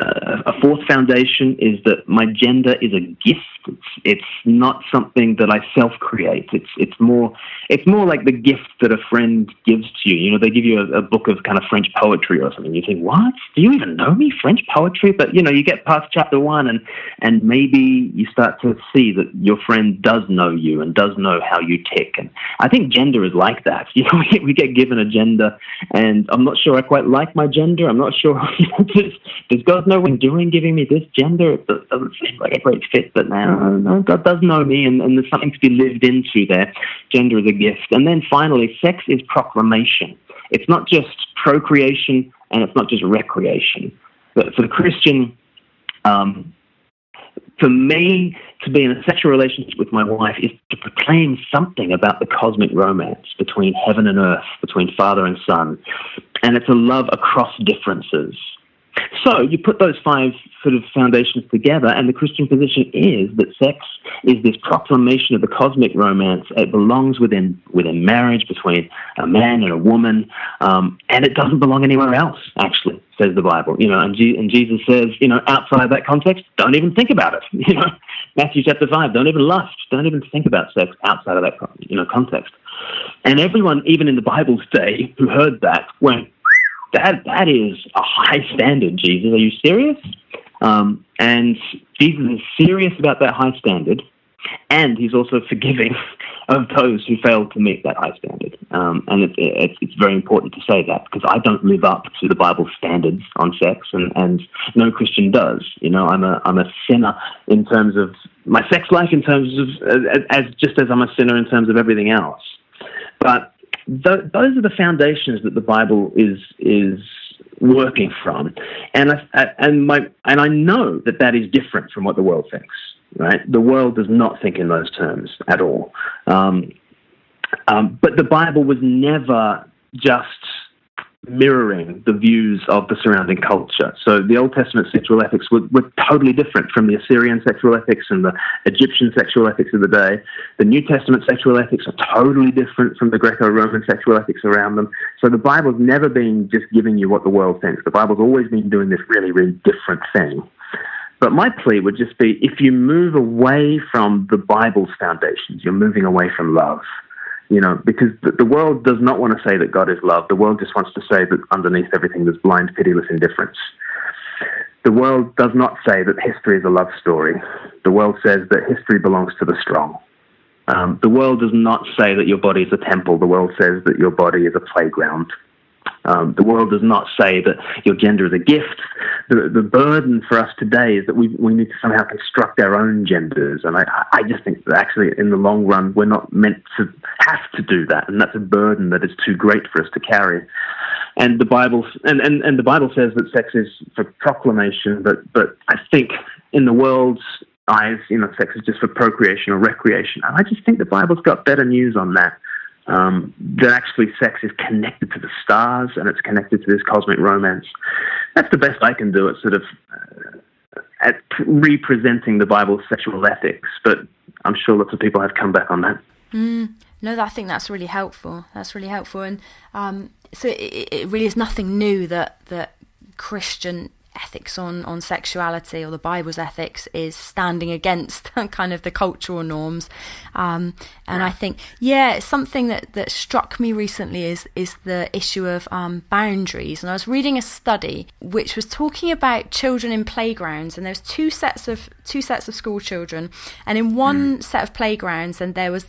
uh, a fourth foundation is that my gender is a gift. It's, it's not something that I self create. It's it's more it's more like the gift that a friend gives to you. You know, they give you a, a, book of kind of French poetry or something. You think, what? Do you even know me? French poetry? But you know, you get past chapter one, and and maybe you start to see that your friend does know you and does know how you tick. And I think gender is like that. You know, we, we get given a gender, and I'm not sure I quite like my gender. I'm not sure. does, does God know what doing, giving me this gender? It doesn't seem like a great fit, but now God does know me, and, and there's something to be lived into there. Gender is a gift. And then finally, sex is proclamation. It's not just procreation and it's not just recreation. But for the Christian, um, for me to be in a sexual relationship with my wife is to proclaim something about the cosmic romance between heaven and earth, between father and son. And it's a love across differences. So you put those five sort of foundations together, and the Christian position is that sex is this proclamation of the cosmic romance. It belongs within within marriage between a man and a woman, um, and it doesn't belong anywhere else. Actually, says the Bible. You know, and, G- and Jesus says, you know, outside that context, don't even think about it. You know, Matthew chapter five, don't even lust, don't even think about sex outside of that you know context. And everyone, even in the Bible's day, who heard that went, that that is a high standard, Jesus. Are you serious? Um, and Jesus is serious about that high standard, and he's also forgiving of those who fail to meet that high standard. Um, and it, it, it's very important to say that because I don't live up to the Bible's standards on sex, and, and no Christian does. You know, I'm a I'm a sinner in terms of my sex life, in terms of as, as just as I'm a sinner in terms of everything else. But th- those are the foundations that the Bible is is working from, and I, and my and I know that that is different from what the world thinks. Right, the world does not think in those terms at all. Um, um, but the Bible was never just mirroring the views of the surrounding culture. So the Old Testament sexual ethics were, were totally different from the Assyrian sexual ethics and the Egyptian sexual ethics of the day. The New Testament sexual ethics are totally different from the Greco Roman sexual ethics around them. So the Bible's never been just giving you what the world thinks. The Bible's always been doing this really, really different thing. But my plea would just be if you move away from the Bible's foundations, you're moving away from love you know, because the world does not want to say that God is love. The world just wants to say that underneath everything there's blind, pitiless indifference. The world does not say that history is a love story. The world says that history belongs to the strong. Um, the world does not say that your body is a temple. The world says that your body is a playground. Um, the world does not say that your gender is a gift. The, the burden for us today is that we, we need to somehow construct our own genders. And I, I just think that actually, in the long run, we're not meant to have to do that. And that's a burden that is too great for us to carry. And the Bible, and, and, and the Bible says that sex is for proclamation, but, but I think in the world's eyes, you know, sex is just for procreation or recreation. And I just think the Bible's got better news on that um, that actually sex is connected to the stars and it's connected to this cosmic romance. That's the best I can do at sort of uh, at representing the Bible's sexual ethics, but I'm sure lots of people have come back on that. Mm, no, I think that's really helpful. That's really helpful, and um, so it, it really is nothing new that that Christian ethics on, on sexuality or the Bible's ethics is standing against kind of the cultural norms. Um, and I think, yeah, something that, that struck me recently is is the issue of um, boundaries. And I was reading a study which was talking about children in playgrounds, and there's two sets of two sets of school children, and in one mm. set of playgrounds, and there was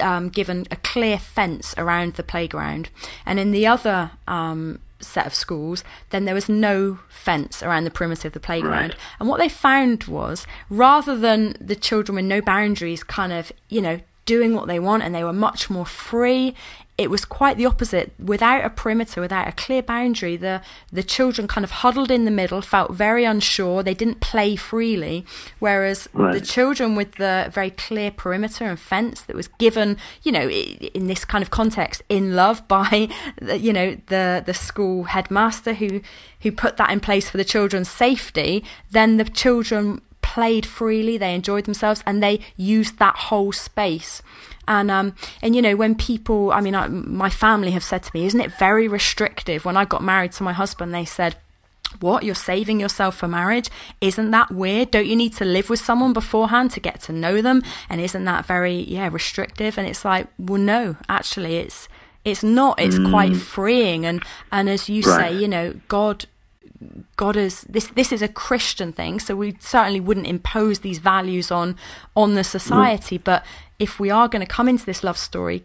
um, given a clear fence around the playground, and in the other um, set of schools, then there was no fence around the perimeter of the playground. Right. And what they found was rather than the children with no boundaries kind of, you know, doing what they want and they were much more free it was quite the opposite. Without a perimeter, without a clear boundary, the the children kind of huddled in the middle, felt very unsure. They didn't play freely, whereas right. the children with the very clear perimeter and fence that was given, you know, in this kind of context, in love by, you know, the the school headmaster who who put that in place for the children's safety. Then the children played freely, they enjoyed themselves, and they used that whole space. And um, and you know, when people, I mean, I, my family have said to me, isn't it very restrictive? When I got married to my husband, they said, what? You're saving yourself for marriage? Isn't that weird? Don't you need to live with someone beforehand to get to know them? And isn't that very yeah restrictive? And it's like well no actually it's it's not. It's mm. quite freeing. And and as you right. say you know god God is this this is a Christian thing, so we certainly wouldn't impose these values on on the society. Mm. But if we are going to come into this love story,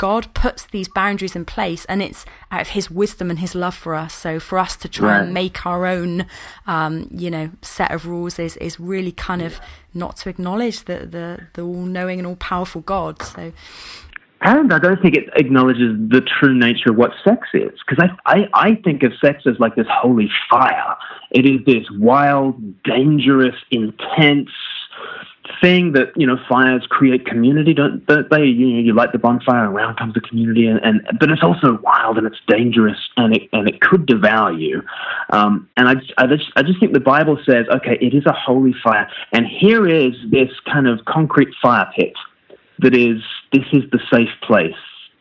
God puts these boundaries in place, and it's out of His wisdom and His love for us. So for us to try right. and make our own, um, you know, set of rules is is really kind of not to acknowledge the the, the all knowing and all powerful God. So and I don't think it acknowledges the true nature of what sex is. Because I, I, I think of sex as like this holy fire. It is this wild, dangerous, intense thing that you know fires create community don't, don't they you know you light the bonfire around comes the community and, and but it's also wild and it's dangerous and it and it could devour you um, and I, I just I just think the Bible says okay it is a holy fire and here is this kind of concrete fire pit that is this is the safe place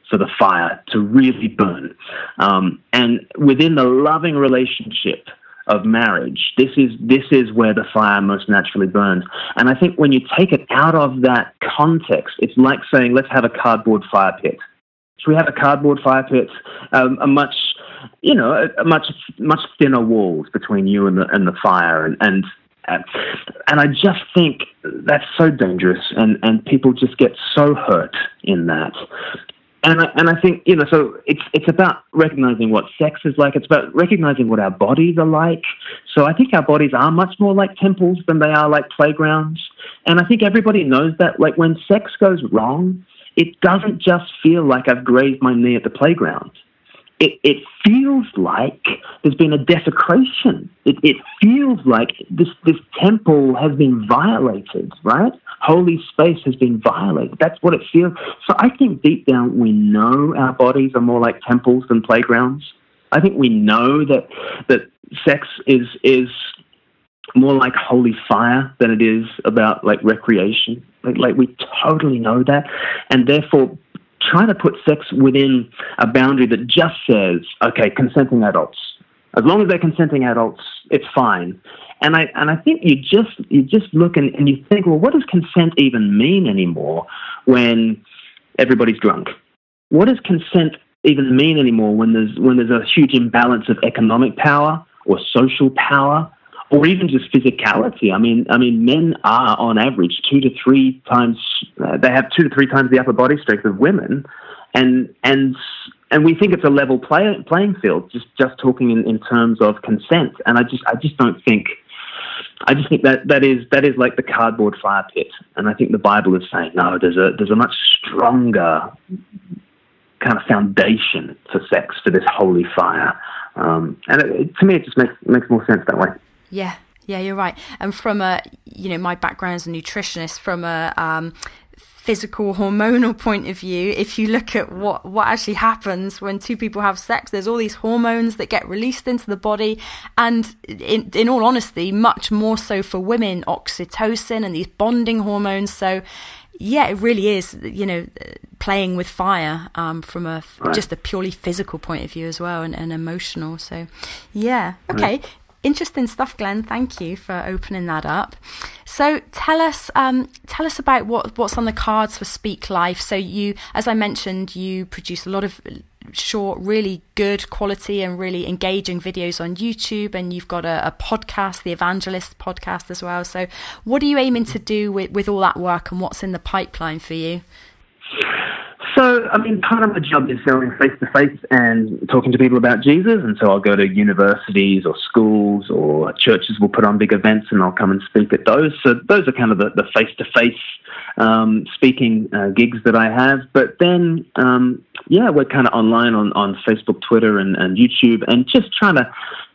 for the fire to really burn. Um, and within the loving relationship of marriage, this is this is where the fire most naturally burns. And I think when you take it out of that context, it's like saying, let's have a cardboard fire pit. So we have a cardboard fire pit, um, a much you know, a, much much thinner walls between you and the and the fire, and, and and I just think that's so dangerous, and, and people just get so hurt in that. And I, and I think you know, so it's it's about recognizing what sex is like. It's about recognizing what our bodies are like. So I think our bodies are much more like temples than they are like playgrounds. And I think everybody knows that. Like when sex goes wrong, it doesn't just feel like I've grazed my knee at the playground it, it feels like there's been a desecration. It, it feels like this, this temple has been violated, right? Holy space has been violated. That's what it feels. So I think deep down we know our bodies are more like temples than playgrounds. I think we know that that sex is is more like holy fire than it is about like recreation. Like, like we totally know that, and therefore trying to put sex within a boundary that just says, okay, consenting adults. As long as they're consenting adults, it's fine. And I and I think you just you just look and, and you think, well, what does consent even mean anymore when everybody's drunk? What does consent even mean anymore when there's when there's a huge imbalance of economic power or social power or even just physicality. I mean, I mean, men are on average two to three times. Uh, they have two to three times the upper body strength of women, and and and we think it's a level play, playing field. Just just talking in, in terms of consent, and I just I just don't think. I just think that that is that is like the cardboard fire pit, and I think the Bible is saying no. There's a there's a much stronger kind of foundation for sex for this holy fire, um, and it, to me, it just makes makes more sense that way. Yeah, yeah, you're right. And from a, you know, my background as a nutritionist, from a um, physical hormonal point of view, if you look at what what actually happens when two people have sex, there's all these hormones that get released into the body, and in in all honesty, much more so for women, oxytocin and these bonding hormones. So yeah, it really is, you know, playing with fire um, from a right. just a purely physical point of view as well and, and emotional. So, yeah, okay. Right interesting stuff, Glen. Thank you for opening that up. So tell us, um, tell us about what what's on the cards for Speak Life. So you, as I mentioned, you produce a lot of short, really good quality and really engaging videos on YouTube, and you've got a, a podcast, the Evangelist podcast as well. So, what are you aiming to do with with all that work, and what's in the pipeline for you? So, I mean, part of my job is going face to face and talking to people about Jesus. And so I'll go to universities or schools or churches will put on big events and I'll come and speak at those. So those are kind of the face to face speaking uh, gigs that I have. But then, um, yeah, we're kind of online on, on Facebook, Twitter, and, and YouTube and just trying to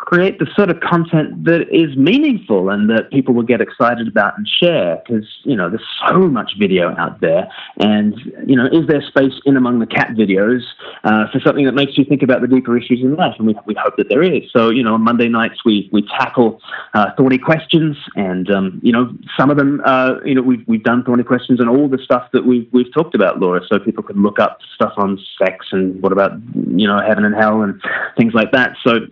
create the sort of content that is meaningful and that people will get excited about and share because you know there's so much video out there. And you know is there space in among the cat videos uh, for something that makes you think about the deeper issues in life? And we, we hope that there is. So you know on monday nights we we tackle uh, thorny questions and um, you know some of them uh, you know we've, we've done thorny questions and all the stuff that we've, we've talked about laura. So people can look up stuff on sex and what about you know heaven and hell and things like that. So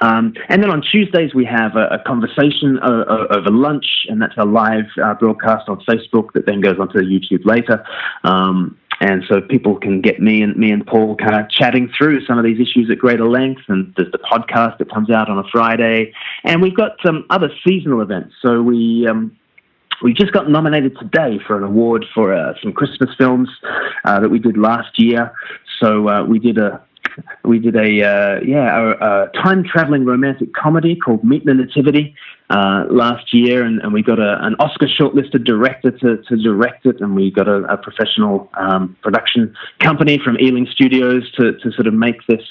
um, and then on Tuesdays, we have a, a conversation over lunch, and that's a live uh, broadcast on Facebook that then goes onto YouTube later. Um, and so people can get me and me and Paul kind of chatting through some of these issues at greater length. And there's the podcast that comes out on a Friday, and we've got some other seasonal events. So we um, we just got nominated today for an award for uh, some Christmas films uh, that we did last year. So uh, we did a we did a uh, yeah a, a time traveling romantic comedy called Meet the Nativity uh, last year, and, and we got a, an Oscar shortlisted director to, to direct it, and we got a, a professional um, production company from Ealing Studios to, to sort of make this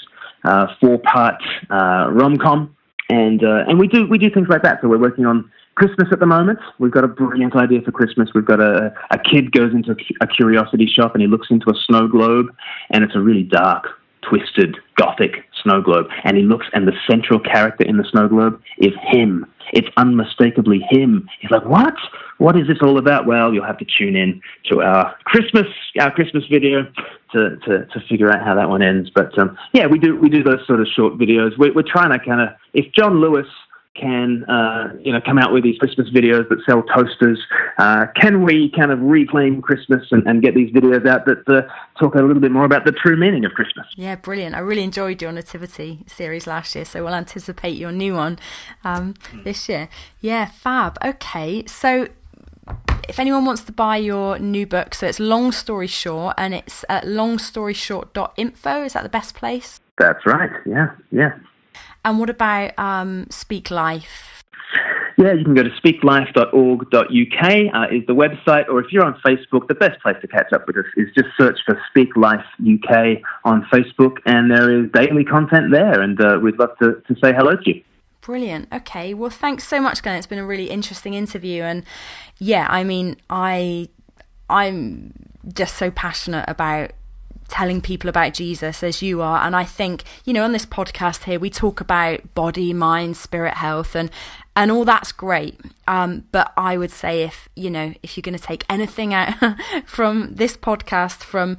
uh, four part uh, rom com, and uh, and we do we do things like that. So we're working on. Christmas at the moment. We've got a brilliant idea for Christmas. We've got a, a kid goes into a curiosity shop and he looks into a snow globe, and it's a really dark twisted, gothic snow globe. And he looks, and the central character in the snow globe is him. It's unmistakably him. He's like, what? What is this all about? Well, you'll have to tune in to our Christmas, our Christmas video to, to, to figure out how that one ends. But um, yeah, we do we do those sort of short videos. We're, we're trying to kind of, if John Lewis can uh, you know come out with these Christmas videos that sell toasters? Uh, can we kind of reclaim Christmas and, and get these videos out that uh, talk a little bit more about the true meaning of Christmas? Yeah, brilliant. I really enjoyed your Nativity series last year, so we'll anticipate your new one um, this year. Yeah, fab. Okay, so if anyone wants to buy your new book, so it's Long Story Short, and it's at longstoryshort.info. Is that the best place? That's right. Yeah, yeah. And what about um, Speak Life? Yeah, you can go to speaklife.org.uk uh, is the website, or if you're on Facebook, the best place to catch up with us is just search for Speak Life UK on Facebook, and there is daily content there, and uh, we'd love to, to say hello to you. Brilliant. Okay. Well, thanks so much, Glen. It's been a really interesting interview, and yeah, I mean, I I'm just so passionate about telling people about Jesus as you are. And I think, you know, on this podcast here, we talk about body, mind, spirit health and and all that's great. Um, but I would say if, you know, if you're going to take anything out from this podcast, from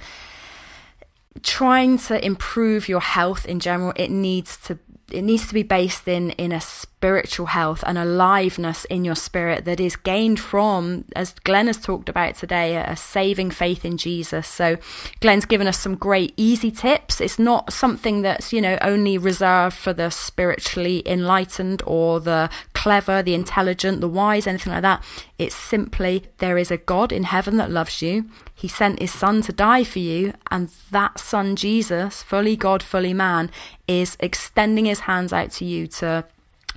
trying to improve your health in general, it needs to it needs to be based in in a spiritual health and aliveness in your spirit that is gained from as glen has talked about today a, saving faith in jesus. So glen's given us some great easy tips. It's not something that's you know only reserved for the spiritually enlightened or the clever the intelligent the wise anything like that it's simply there is a god in heaven that loves you he sent his son to die for you, and that son, Jesus, fully God, fully man, is extending his hands out to you to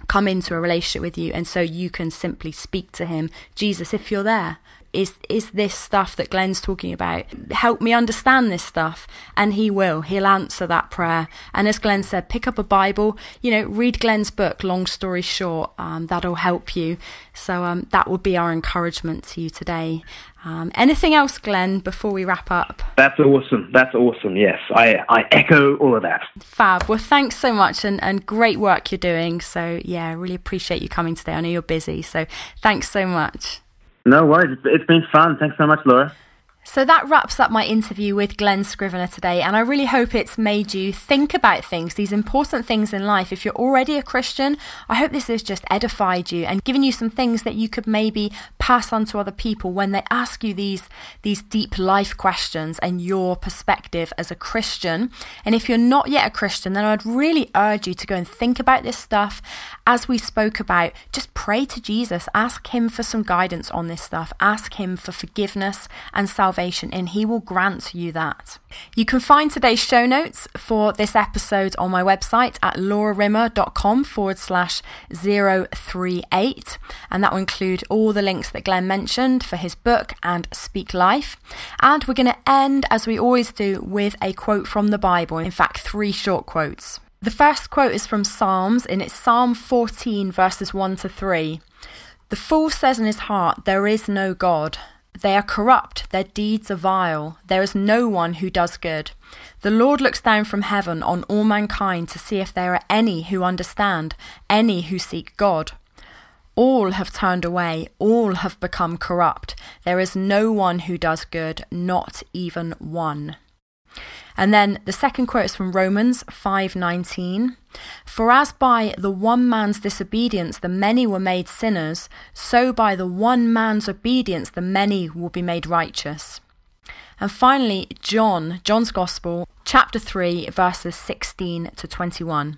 come into a relationship with you. And so you can simply speak to him, Jesus, if you're there is is this stuff that Glen's talking about? Help me understand this stuff, and he will. He'll answer that prayer. And as Glen said, pick up a Bible. You know, read Glen's book. Long story short, um, that'll help you. So um, that would be our encouragement to you today. Um, anything else, Glen, before we wrap up? That's awesome. That's awesome. Yes, I, I echo all of that. Fab. Well, thanks so much and, and great work you're doing. So, yeah, I really appreciate you coming today. I know you're busy. So, thanks so much. No worries. It's been fun. Thanks so much, Laura. So that wraps up my interview with Glen Scrivener today, and I really hope it's made you think about things, these important things in life. If you're already a Christian, I hope this has just edified you and given you some things that you could maybe pass on to other people when they ask you these, these deep life questions and your perspective as a Christian. And if you're not yet a Christian, then I'd really urge you to go and think about this stuff as we spoke about. Just pray to Jesus, ask Him for some guidance on this stuff, ask Him for forgiveness and salvation salvation, and He will grant you that. You can find today's show notes for this episode on my website at laurarimmer.com forward slash 038, and that will include all the links that Glen mentioned for his book and Speak Life. And we're going to end, as we always do, with a quote from the Bible, in fact, three short quotes. The first quote is from Psalms, and it's Psalm 14, verses 1 to 3. The fool says in his heart, There is no God. They are corrupt, their deeds are vile. There is no one who does good. The Lord looks down from heaven on all mankind to see if there are any who understand, any who seek God. All have turned away, all have become corrupt. There is no one who does good, not even one. And then the second quote is from Romans 5:19. For as by the one man's disobedience the many were made sinners, so by the one man's obedience the many will be made righteous. And finally, John, John's Gospel, chapter 3, verses 16 to 21.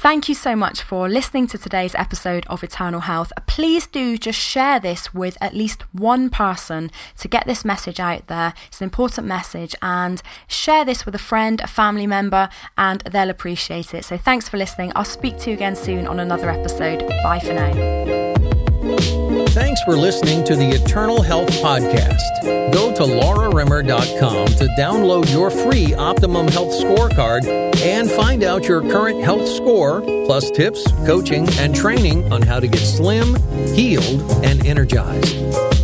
Thank you so much for listening to today's episode of Eternal Health. Please do just share this with at least one person to get this message out there. It's an important message and share this with a friend, a family member, and they'll appreciate it. So thanks for listening. I'll speak to you again soon on another episode. Bye for now. Thanks for listening to the Eternal Health Podcast. Go to laurarimmer.com to download your free Optimum Health Scorecard and find out your current health score, plus tips, coaching, and training on how to get slim, healed, and energized.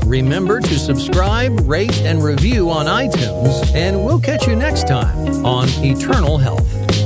Remember to subscribe, rate, and review on iTunes, and we'll catch you next time on Eternal Health.